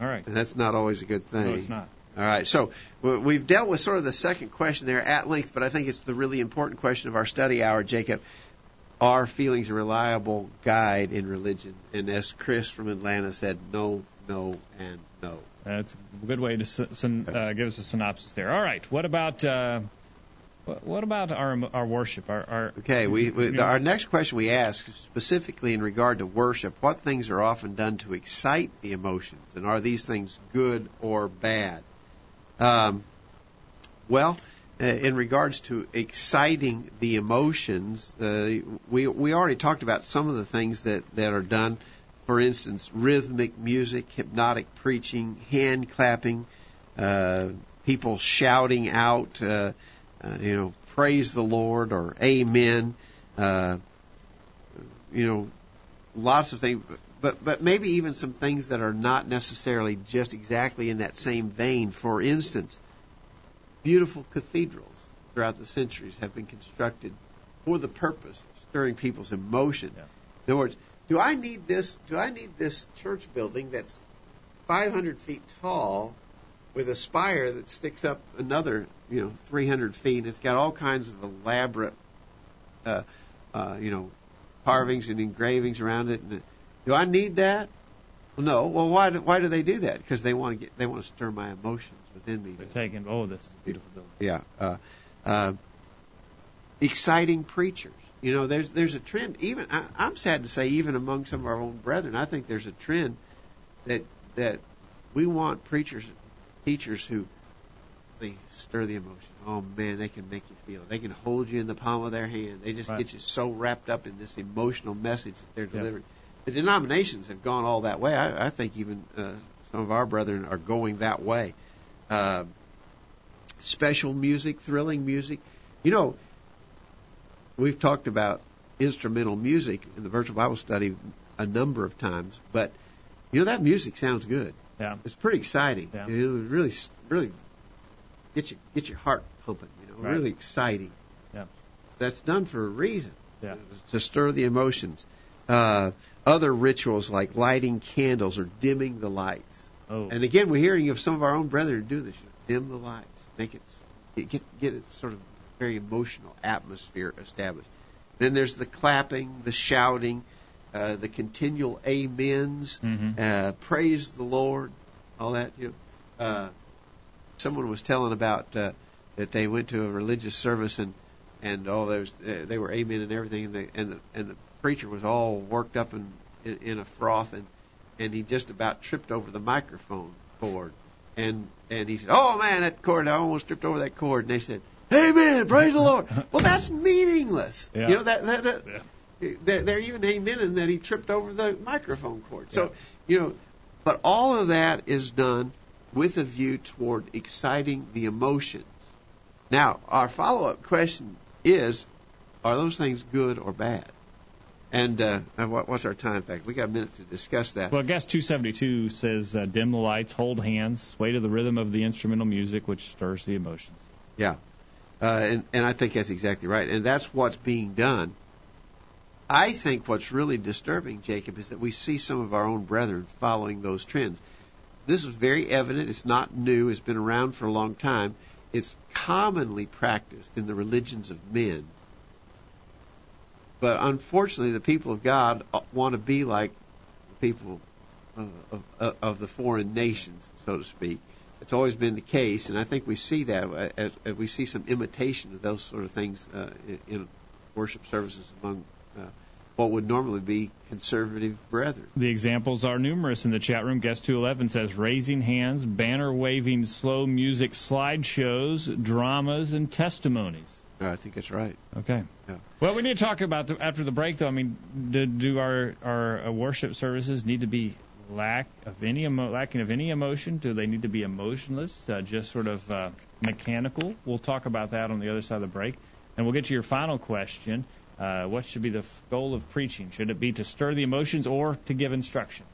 All right. And that's not always a good thing. No, it's not. All right, so we've dealt with sort of the second question there at length, but I think it's the really important question of our study hour, Jacob. Are feelings a reliable guide in religion? And as Chris from Atlanta said, no, no, and no. That's a good way to uh, give us a synopsis there. All right, what about uh, What, what about our our worship? Our, our Okay, we, we the, our next question we ask specifically in regard to worship: What things are often done to excite the emotions, and are these things good or bad? Um, well, uh, in regards to exciting the emotions, uh, we we already talked about some of the things that that are done. For instance, rhythmic music, hypnotic preaching, hand clapping, uh, people shouting out. Uh, uh, you know, praise the Lord or Amen. Uh, you know, lots of things, but but maybe even some things that are not necessarily just exactly in that same vein. For instance, beautiful cathedrals throughout the centuries have been constructed for the purpose of stirring people's emotion. Yeah. In other words, do I need this? Do I need this church building that's 500 feet tall with a spire that sticks up another, you know, 300 feet. And it's got all kinds of elaborate, uh, uh, you know, carvings and engravings around it. And do I need that? Well, no. Well, why do, why do they do that? Because they want to get they want to stir my emotions within me. They're taking, oh, this is a beautiful building. Yeah. Uh, uh, exciting preachers. You know, there's there's a trend. Even I, I'm sad to say, even among some of our own brethren, I think there's a trend that that we want preachers, teachers who they stir the emotion. Oh man, they can make you feel. it. They can hold you in the palm of their hand. They just Right. get you so wrapped up in this emotional message that they're Yeah. The denominations have gone all that way. I, I think even uh, some of our brethren are going that way. Uh, special music, thrilling music. You know, we've talked about instrumental music in the virtual Bible study a number of times, but you know that music sounds good. Yeah. It's pretty exciting. Yeah. It really, really get you get your heart pumping. You know, Right. really exciting. Yeah. That's done for a reason. Yeah. To stir the emotions. Uh, other rituals like lighting candles or dimming the lights. Oh. And again, we're hearing of some of our own brethren do this. Dim the lights, make it get get, get it sort of very emotional atmosphere established. Then there's the clapping, the shouting, uh, the continual amens, Mhm. uh, praise the Lord, all that. You know, uh, someone was telling about uh, that they went to a religious service and and there was, uh, they were amen and everything, and the and the and the preacher was all worked up in in, in a froth and and he just about tripped over the microphone cord. And and he said, "Oh man, that cord! I almost tripped over that cord." And they said, "Amen, praise the Lord." Well, that's meaningless. Yeah. You know that that, that they're, they're even amening that he tripped over the microphone cord. So you know, but all of that is done with a view toward exciting the emotions. Now, our follow-up question is: Are those things good or bad? And uh, what, what's our time factor? We got a minute to discuss that. Well, guess 272 says uh, dim the lights, hold hands, sway to the rhythm of the instrumental music, which stirs the emotions. Yeah, uh, and and I think that's exactly right, and that's what's being done. I think what's really disturbing, Jacob, is that we see some of our own brethren following those trends. This is very evident. It's not new. It's been around for a long time. It's commonly practiced in the religions of men. But unfortunately, the people of God want to be like the people of, of, of the foreign nations, so to speak. It's always been the case, and I think we see that as, as we see some imitation of those sort of things uh, in, in worship services among uh, what would normally be conservative brethren. The examples are numerous in the chat room. Guest 211 says raising hands, banner waving, slow music slideshows, dramas, and testimonies. Uh, I think that's right. Okay. Yeah. Well, we need to talk about the, after the break, though. I mean, do, do our our uh, worship services need to be lack of any emo- lacking of any emotion? Do they need to be emotionless, uh, just sort of uh, mechanical? We'll talk about that on the other side of the break, and we'll get to your final question. Uh, what should be the f- goal of preaching? Should it be to stir the emotions or to give instruction,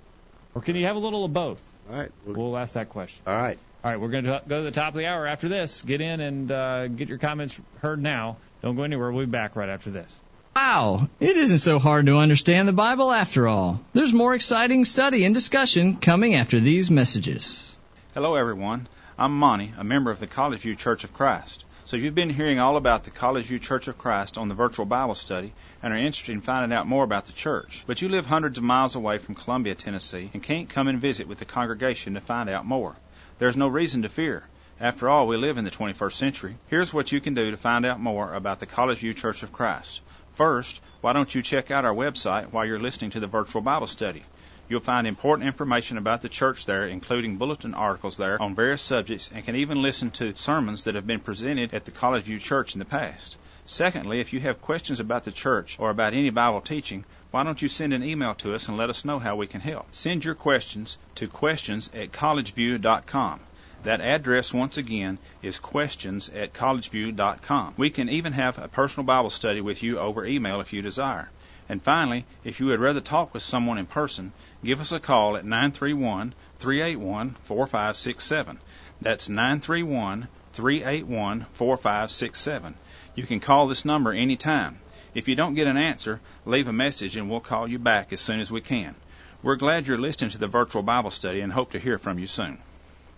or can you have a little of both? All right. Well, We'll ask that question. all right. All right, we're going to go to the top of the hour after this. Get in and uh, get your comments heard now. Don't go anywhere. We'll be back right after this. Wow, it isn't so hard to understand the Bible after all. There's more exciting study and discussion coming after these messages. Hello, everyone. I'm Monty, a member of the College View Church of Christ. So, you've been hearing all about the College View Church of Christ on the virtual Bible study and are interested in finding out more about the church. But you live hundreds of miles away from Columbia, Tennessee, and can't come and visit with the congregation to find out more. There's no reason to fear. After all, we live in the 21st century. Here's what you can do to find out more about the College View Church of Christ. First, why don't you check out our website while you're listening to the virtual Bible study? You'll find important information about the church there, including bulletin articles there on various subjects, and can even listen to sermons that have been presented at the College View Church in the past. Secondly, if you have questions about the church or about any Bible teaching, why don't you send an email to us and let us know how we can help? Send your questions to questions at collegeview.com. That address, once again, is questions at collegeview.com. We can even have a personal Bible study with you over email if you desire. And finally, if you would rather talk with someone in person, give us a call at 931 381 4567. That's 931 381 4567. You can call this number anytime. If you don't get an answer, leave a message and we'll call you back as soon as we can. We're glad you're listening to the virtual Bible study and hope to hear from you soon.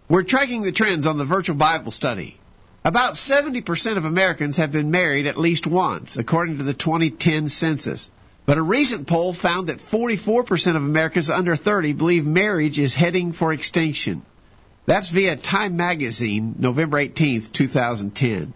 We're tracking the trends on the virtual Bible study. About 70% of Americans have been married at least once, according to the 2010 census. But a recent poll found that 44% of Americans under 30 believe marriage is heading for extinction. That's via Time Magazine, November 18, 2010.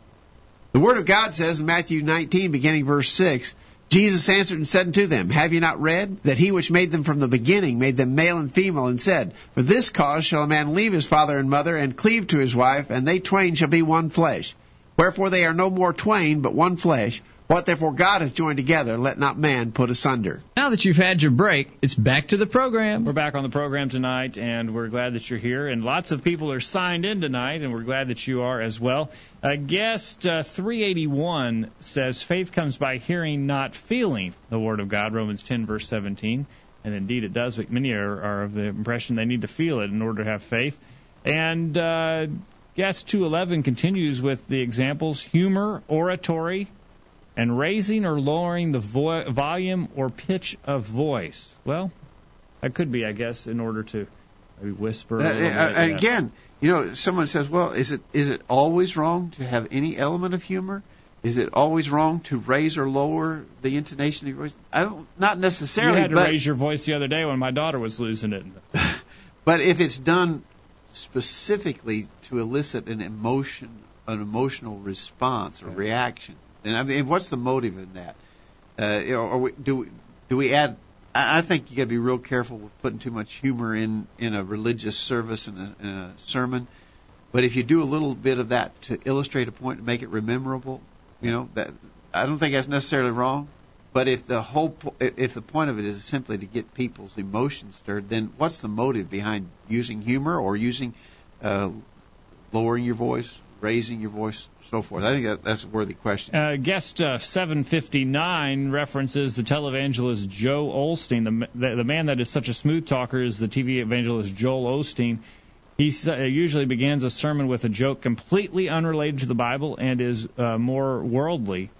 The Word of God says in Matthew 19, beginning verse 6, Jesus answered and said unto them, Have ye not read that he which made them from the beginning made them male and female, and said, For this cause shall a man leave his father and mother, and cleave to his wife, and they twain shall be one flesh. Wherefore they are no more twain, but one flesh. What therefore God hath joined together, let not man put asunder. Now that you've had your break, it's back to the program. We're back on the program tonight, and we're glad that you're here. And lots of people are signed in tonight, and we're glad that you are as well. Uh, guest uh, 381 says, Faith comes by hearing, not feeling the Word of God, Romans 10, verse 17. And indeed it does, but many are, are of the impression they need to feel it in order to have faith. And uh, guest 211 continues with the examples humor, oratory, and raising or lowering the vo- volume or pitch of voice. Well, that could be, I guess, in order to maybe whisper. Uh, uh, bit, yeah. again, you know, someone says, "Well, is it is it always wrong to have any element of humor? Is it always wrong to raise or lower the intonation of your voice?" I don't, not necessarily. you had to but raise your voice the other day when my daughter was losing it. but if it's done specifically to elicit an emotion, an emotional response or reaction, and I mean, what's the motive in that? Uh, you do we, do we add? I think you got to be real careful with putting too much humor in in a religious service and a, in a sermon. But if you do a little bit of that to illustrate a point to make it rememberable, you know that I don't think that's necessarily wrong. But if the whole po- if the point of it is simply to get people's emotions stirred, then what's the motive behind using humor or using uh, lowering your voice, raising your voice, so forth? I think that, that's a worthy question. Uh, guest uh, 759 references the televangelist Joel Osteen. The, the, the man that is such a smooth talker is the TV evangelist Joel Osteen. He uh, usually begins a sermon with a joke completely unrelated to the Bible and is uh, more worldly.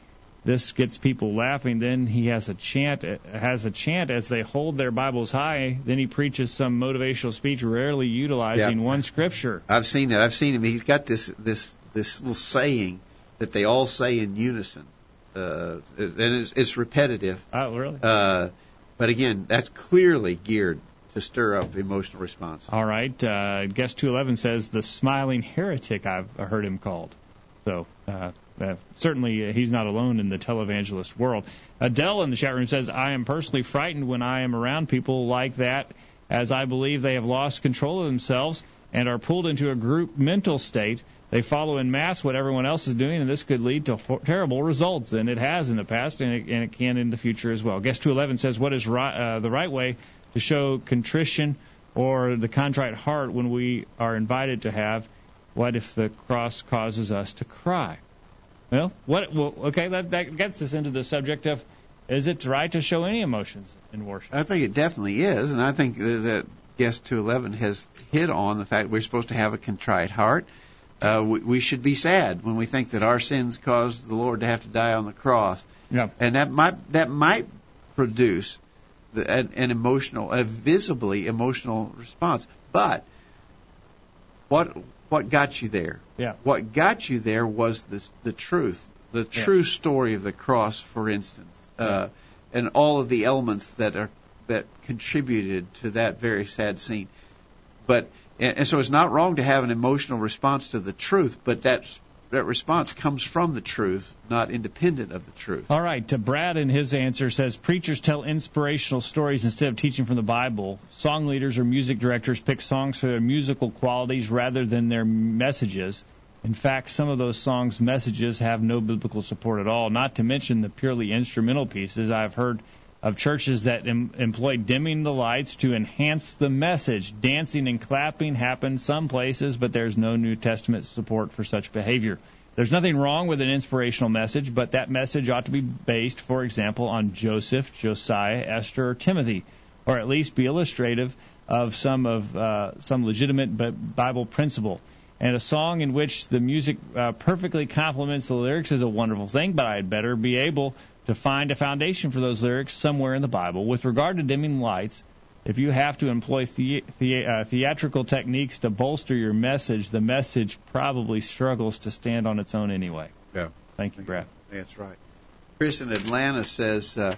This gets people laughing. Then he has a chant, uh, has a chant as they hold their Bibles high. Then he preaches some motivational speech, rarely utilizing Yeah. one scripture. I've seen it. I've seen him. He's got this this this little saying that they all say in unison, uh, and it's, it's repetitive. Oh, really? Uh, but again, that's clearly geared to stir up emotional response. All right. Uh, guest 211 says the smiling heretic I've heard him called. So uh, uh, certainly uh, he's not alone in the televangelist world. Adele in the chat room says, I am personally frightened when I am around people like that, as I believe they have lost control of themselves and are pulled into a group mental state. They follow in mass what everyone else is doing, and this could lead to terrible results. And it has in the past, and it, and it can in the future as well. Guest 211 says, What is uh, the right way to show contrition or the contrite heart when we are invited to have? What if the cross causes us to cry? Well, what? Well, okay, that that gets us into the subject of is it right to show any emotions in worship? I think it definitely is, and I think that guest 211 has hit on the fact we're supposed to have a contrite heart. Uh, we, we should be sad when we think that our sins caused the Lord to have to die on the cross, Yeah. and that might that might produce the, an, an emotional, a visibly emotional response. But what what got you there? Yeah. What got you there was the the truth, the true story of the cross, for instance, uh, and all of the elements that are that contributed to that very sad scene. But And, and so it's not wrong to have an emotional response to the truth, but that's that response comes from the truth, not independent of the truth. All right. To Brad in his answer says preachers tell inspirational stories instead of teaching from the Bible. Song leaders or music directors pick songs for their musical qualities rather than their messages. In fact, some of those songs' messages have no biblical support at all, not to mention the purely instrumental pieces. I've heard of churches that em- employ dimming the lights to enhance the message. Dancing and clapping happen some places, but there's no New Testament support for such behavior. There's nothing wrong with an inspirational message, but that message ought to be based, for example, on Joseph, Josiah, Esther, or Timothy, or at least be illustrative of some of uh, some legitimate Bible principle. And a song in which the music uh, perfectly complements the lyrics is a wonderful thing, but I'd better be able to find a foundation for those lyrics somewhere in the Bible. With regard to dimming lights, if you have to employ the, the, uh, theatrical techniques to bolster your message, the message probably struggles to stand on its own anyway. Yeah. Thank you, Brad. That's right. Chris in Atlanta says uh,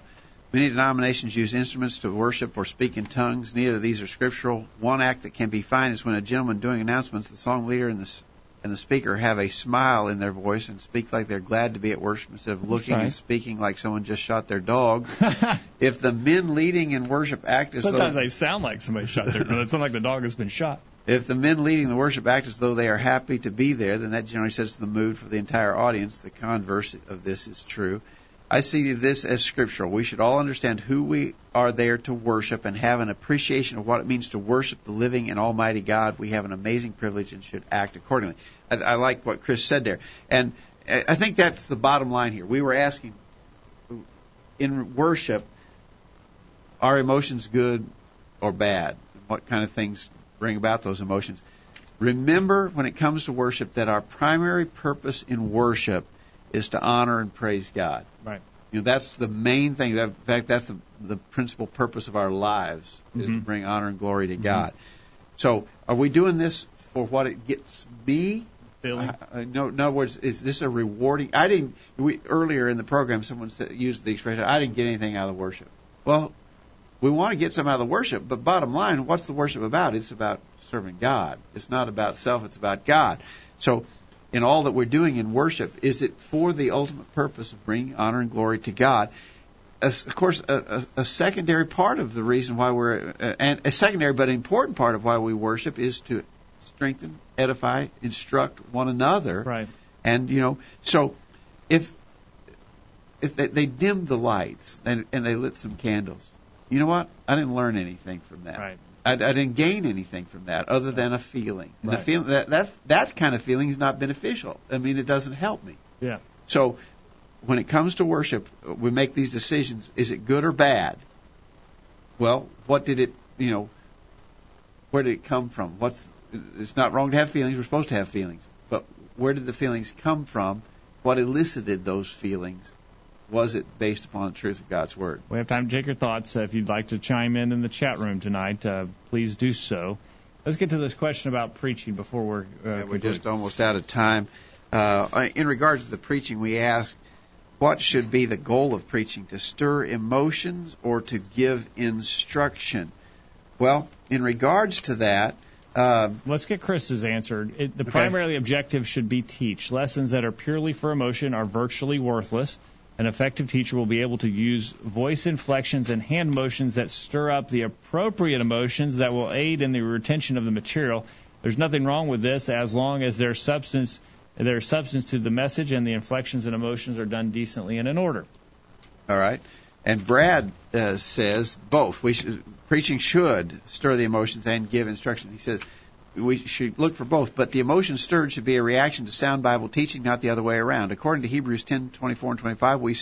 many denominations use instruments to worship or speak in tongues. Neither of these are scriptural. One act that can be fine is when a gentleman doing announcements, the song leader and the and the speaker have a smile in their voice and speak like they're glad to be at worship instead of looking right. and speaking like someone just shot their dog. if the men leading in worship act as Sometimes though they sound like somebody shot their dog. It sounds like the dog has been shot. if the men leading the worship act as though they are happy to be there, then that generally sets the mood for the entire audience. The converse of this is true. I see this as scriptural. We should all understand who we are there to worship and have an appreciation of what it means to worship the living and almighty God. We have an amazing privilege and should act accordingly. I, I like what Chris said there. And I think that's the bottom line here. We were asking in worship, are emotions good or bad? What kind of things bring about those emotions? Remember when it comes to worship that our primary purpose in worship is to honor and praise God. Right. You know, that's the main thing. In fact, that's the, the principal purpose of our lives is Mm-hmm. to bring honor and glory to God. So, are we doing this for what it gets me? Feeling. Uh, no, in other words, is this a rewarding? I didn't. We earlier in the program, someone said, used the expression, "I didn't get anything out of the worship." Well, we want to get some out of the worship, but bottom line, what's the worship about? It's about serving God. It's not about self. It's about God. So, in all that we're doing in worship, is it for the ultimate purpose of bringing honor and glory to God? As, of course, a, a, a secondary part of the reason why we're, uh, and a secondary but important part of why we worship is to strengthen, edify, instruct one another. Right. And you know, so if if they, they dimmed the lights and, and they lit some candles, you know what? I didn't learn anything from that. Right. I, I didn't gain anything from that other than a feeling. And Right. the feeling that, that that kind of feeling is not beneficial. I mean, it doesn't help me. Yeah. So when it comes to worship, we make these decisions. Is it good or bad? Well, what did it? You know, where did it come from? What's? It's not wrong to have feelings. We're supposed to have feelings, but where did the feelings come from? What elicited those feelings? Was it based upon the truth of God's word? We have time to take your thoughts. Uh, if you'd like to chime in in the chat room tonight, uh, please do so. Let's get to this question about preaching before we're. Uh, Yeah, we're just almost out of time. Uh, in regards to the preaching, we ask, what should be the goal of preaching? To stir emotions or to give instruction? Well, in regards to that, um, Let's get Chris's answer. It, the Okay. primary objective should be teach. Lessons that are purely for emotion are virtually worthless. An effective teacher will be able to use voice inflections and hand motions that stir up the appropriate emotions that will aid in the retention of the material. There's nothing wrong with this as long as there's substance there's substance to the message and the inflections and emotions are done decently and in order. all right. And Brad uh, says both. We should, preaching should stir the emotions and give instruction. He says we should look for both, but the emotion stirred should be a reaction to sound Bible teaching, not the other way around. According to Hebrews 10:24 and 25, we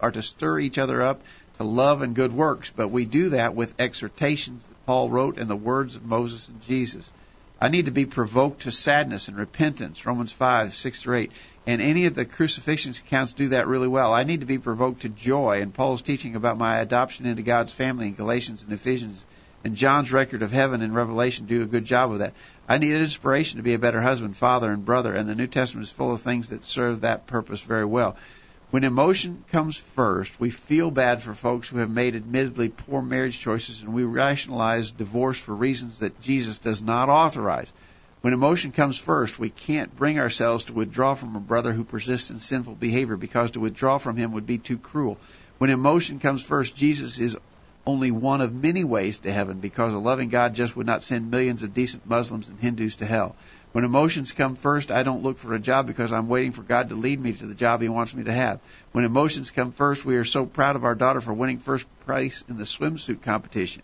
are to stir each other up to love and good works, but we do that with exhortations that Paul wrote and the words of Moses and Jesus. I need to be provoked to sadness and repentance, Romans 5, 6 through 8. And any of the crucifixion accounts do that really well. I need to be provoked to joy, and Paul's teaching about my adoption into God's family in Galatians and Ephesians, and John's record of heaven in Revelation do a good job of that. I need inspiration to be a better husband, father, and brother, and the New Testament is full of things that serve that purpose very well. When emotion comes first, we feel bad for folks who have made admittedly poor marriage choices and we rationalize divorce for reasons that Jesus does not authorize. When emotion comes first, we can't bring ourselves to withdraw from a brother who persists in sinful behavior because to withdraw from him would be too cruel. When emotion comes first, Jesus is only one of many ways to heaven because a loving God just would not send millions of decent Muslims and Hindus to hell. When emotions come first, I don't look for a job because I'm waiting for God to lead me to the job He wants me to have. When emotions come first, we are so proud of our daughter for winning first place in the swimsuit competition.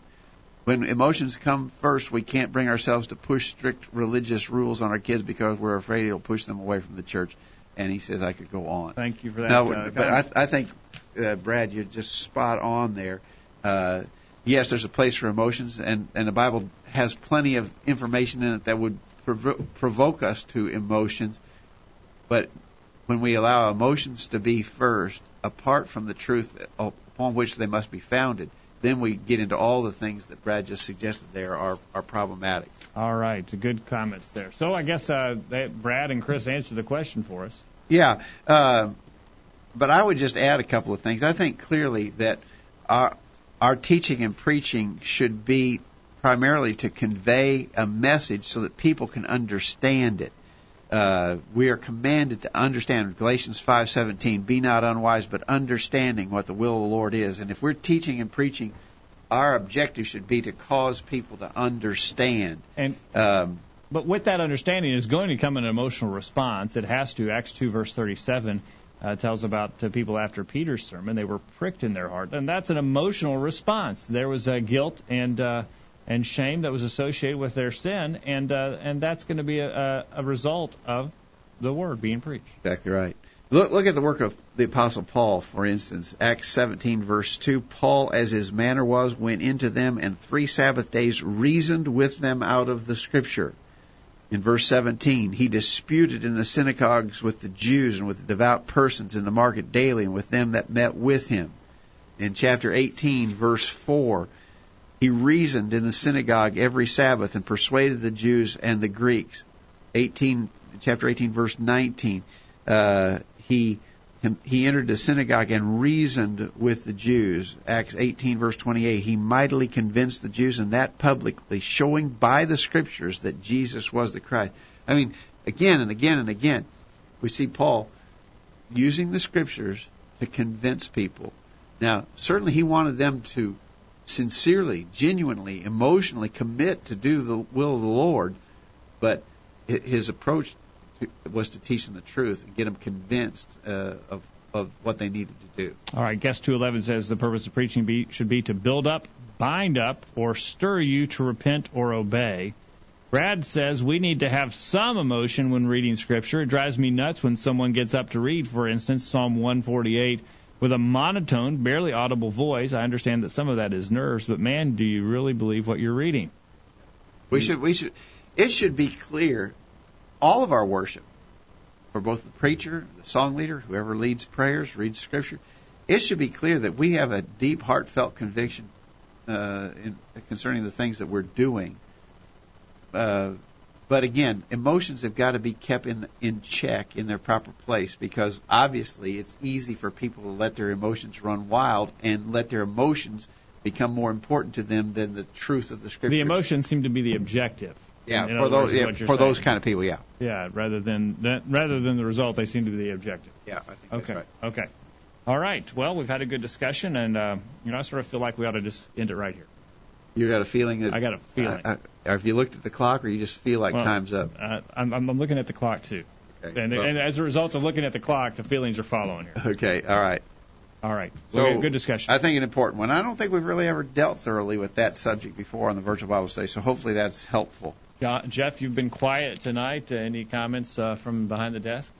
When emotions come first, we can't bring ourselves to push strict religious rules on our kids because we're afraid it'll push them away from the church. And he says I could go on. Thank you for that. No, uh, but I, I think, uh, Brad, you're just spot on there. Uh, yes, there's a place for emotions, and, and the Bible has plenty of information in it that would provo- provoke us to emotions. But when we allow emotions to be first, apart from the truth upon which they must be founded, then we get into all the things that Brad just suggested there are, are problematic. All right, good comments there. So I guess uh, they, Brad and Chris answered the question for us. Yeah, uh, but I would just add a couple of things. I think clearly that our our teaching and preaching should be primarily to convey a message so that people can understand it. Uh, we are commanded to understand Galatians 5:17. Be not unwise, but understanding what the will of the Lord is. And if we're teaching and preaching, our objective should be to cause people to understand. And Um, but with that understanding is going to come an emotional response. It has to. Acts 2 verse 37 uh, tells about people after Peter's sermon. They were pricked in their heart, and that's an emotional response. There was uh, guilt and uh, and shame that was associated with their sin, and uh, and that's going to be a, a, a result of the word being preached. Exactly right. Look, look at the work of the Apostle Paul, for instance. Acts 17, verse 2. Paul, as his manner was, went into them and three Sabbath days reasoned with them out of the Scripture. In verse 17, he disputed in the synagogues with the Jews and with the devout persons in the market daily and with them that met with him. In chapter 18, verse 4, he reasoned in the synagogue every Sabbath and persuaded the Jews and the Greeks. 18, chapter 18, verse 19, uh, he he entered the synagogue and reasoned with the Jews. Acts 18, verse 28. He mightily convinced the Jews, and that publicly, showing by the Scriptures that Jesus was the Christ. I mean, again and again and again, we see Paul using the Scriptures to convince people. Now, certainly he wanted them to sincerely, genuinely, emotionally commit to do the will of the Lord, but his approach was to teach them the truth and get them convinced uh, of of what they needed to do. All right, guest 211 says the purpose of preaching be, should be to build up, bind up, or stir you to repent or obey. Brad says we need to have some emotion when reading Scripture. It drives me nuts when someone gets up to read, for instance, Psalm 148 with a monotone, barely audible voice. I understand that some of that is nerves, but man, do you really believe what you're reading? We should we should it should be clear all of our worship for both the preacher, the song leader, whoever leads prayers, reads scripture, it should be clear that we have a deep, heartfelt conviction uh, in, concerning the things that we're doing. Uh, but again, emotions have got to be kept in in check in their proper place because obviously it's easy for people to let their emotions run wild and let their emotions become more important to them than the truth of the scripture. The emotions seem to be the objective. Yeah, in for those yeah, for those kind of people, yeah. Yeah, rather than that, rather than the result, they seem to be the objective. Yeah, I think Okay. that's right. Okay. All right. Well, we've had a good discussion, and uh, you know, I sort of feel like we ought to just end it right here. You got a feeling that I got a feeling. Uh, have you looked at the clock, or you just feel like Well, time's up? Uh, I'm, I'm looking at the clock too, Okay. and, well, and as a result of looking at the clock, the feelings are following here. okay. All right. All right. So Okay, good discussion. I think an important one. I don't think we've really ever dealt thoroughly with that subject before on the virtual Bible study, so hopefully that's helpful. Jo- Jeff, you've been quiet tonight. Uh, any comments uh, from behind the desk?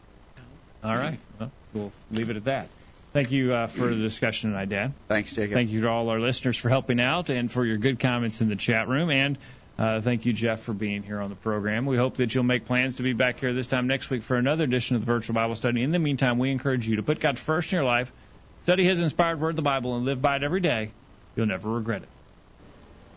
All right. Well, we'll leave it at that. Thank you uh, for the discussion tonight, Dan. Thanks, Jacob. Thank you to all our listeners for helping out and for your good comments in the chat room. And uh, thank you, Jeff, for being here on the program. We hope that you'll make plans to be back here this time next week for another edition of the Virtual Bible Study. In the meantime, we encourage you to put God first in your life, study His inspired word, the Bible, and live by it every day. You'll never regret it.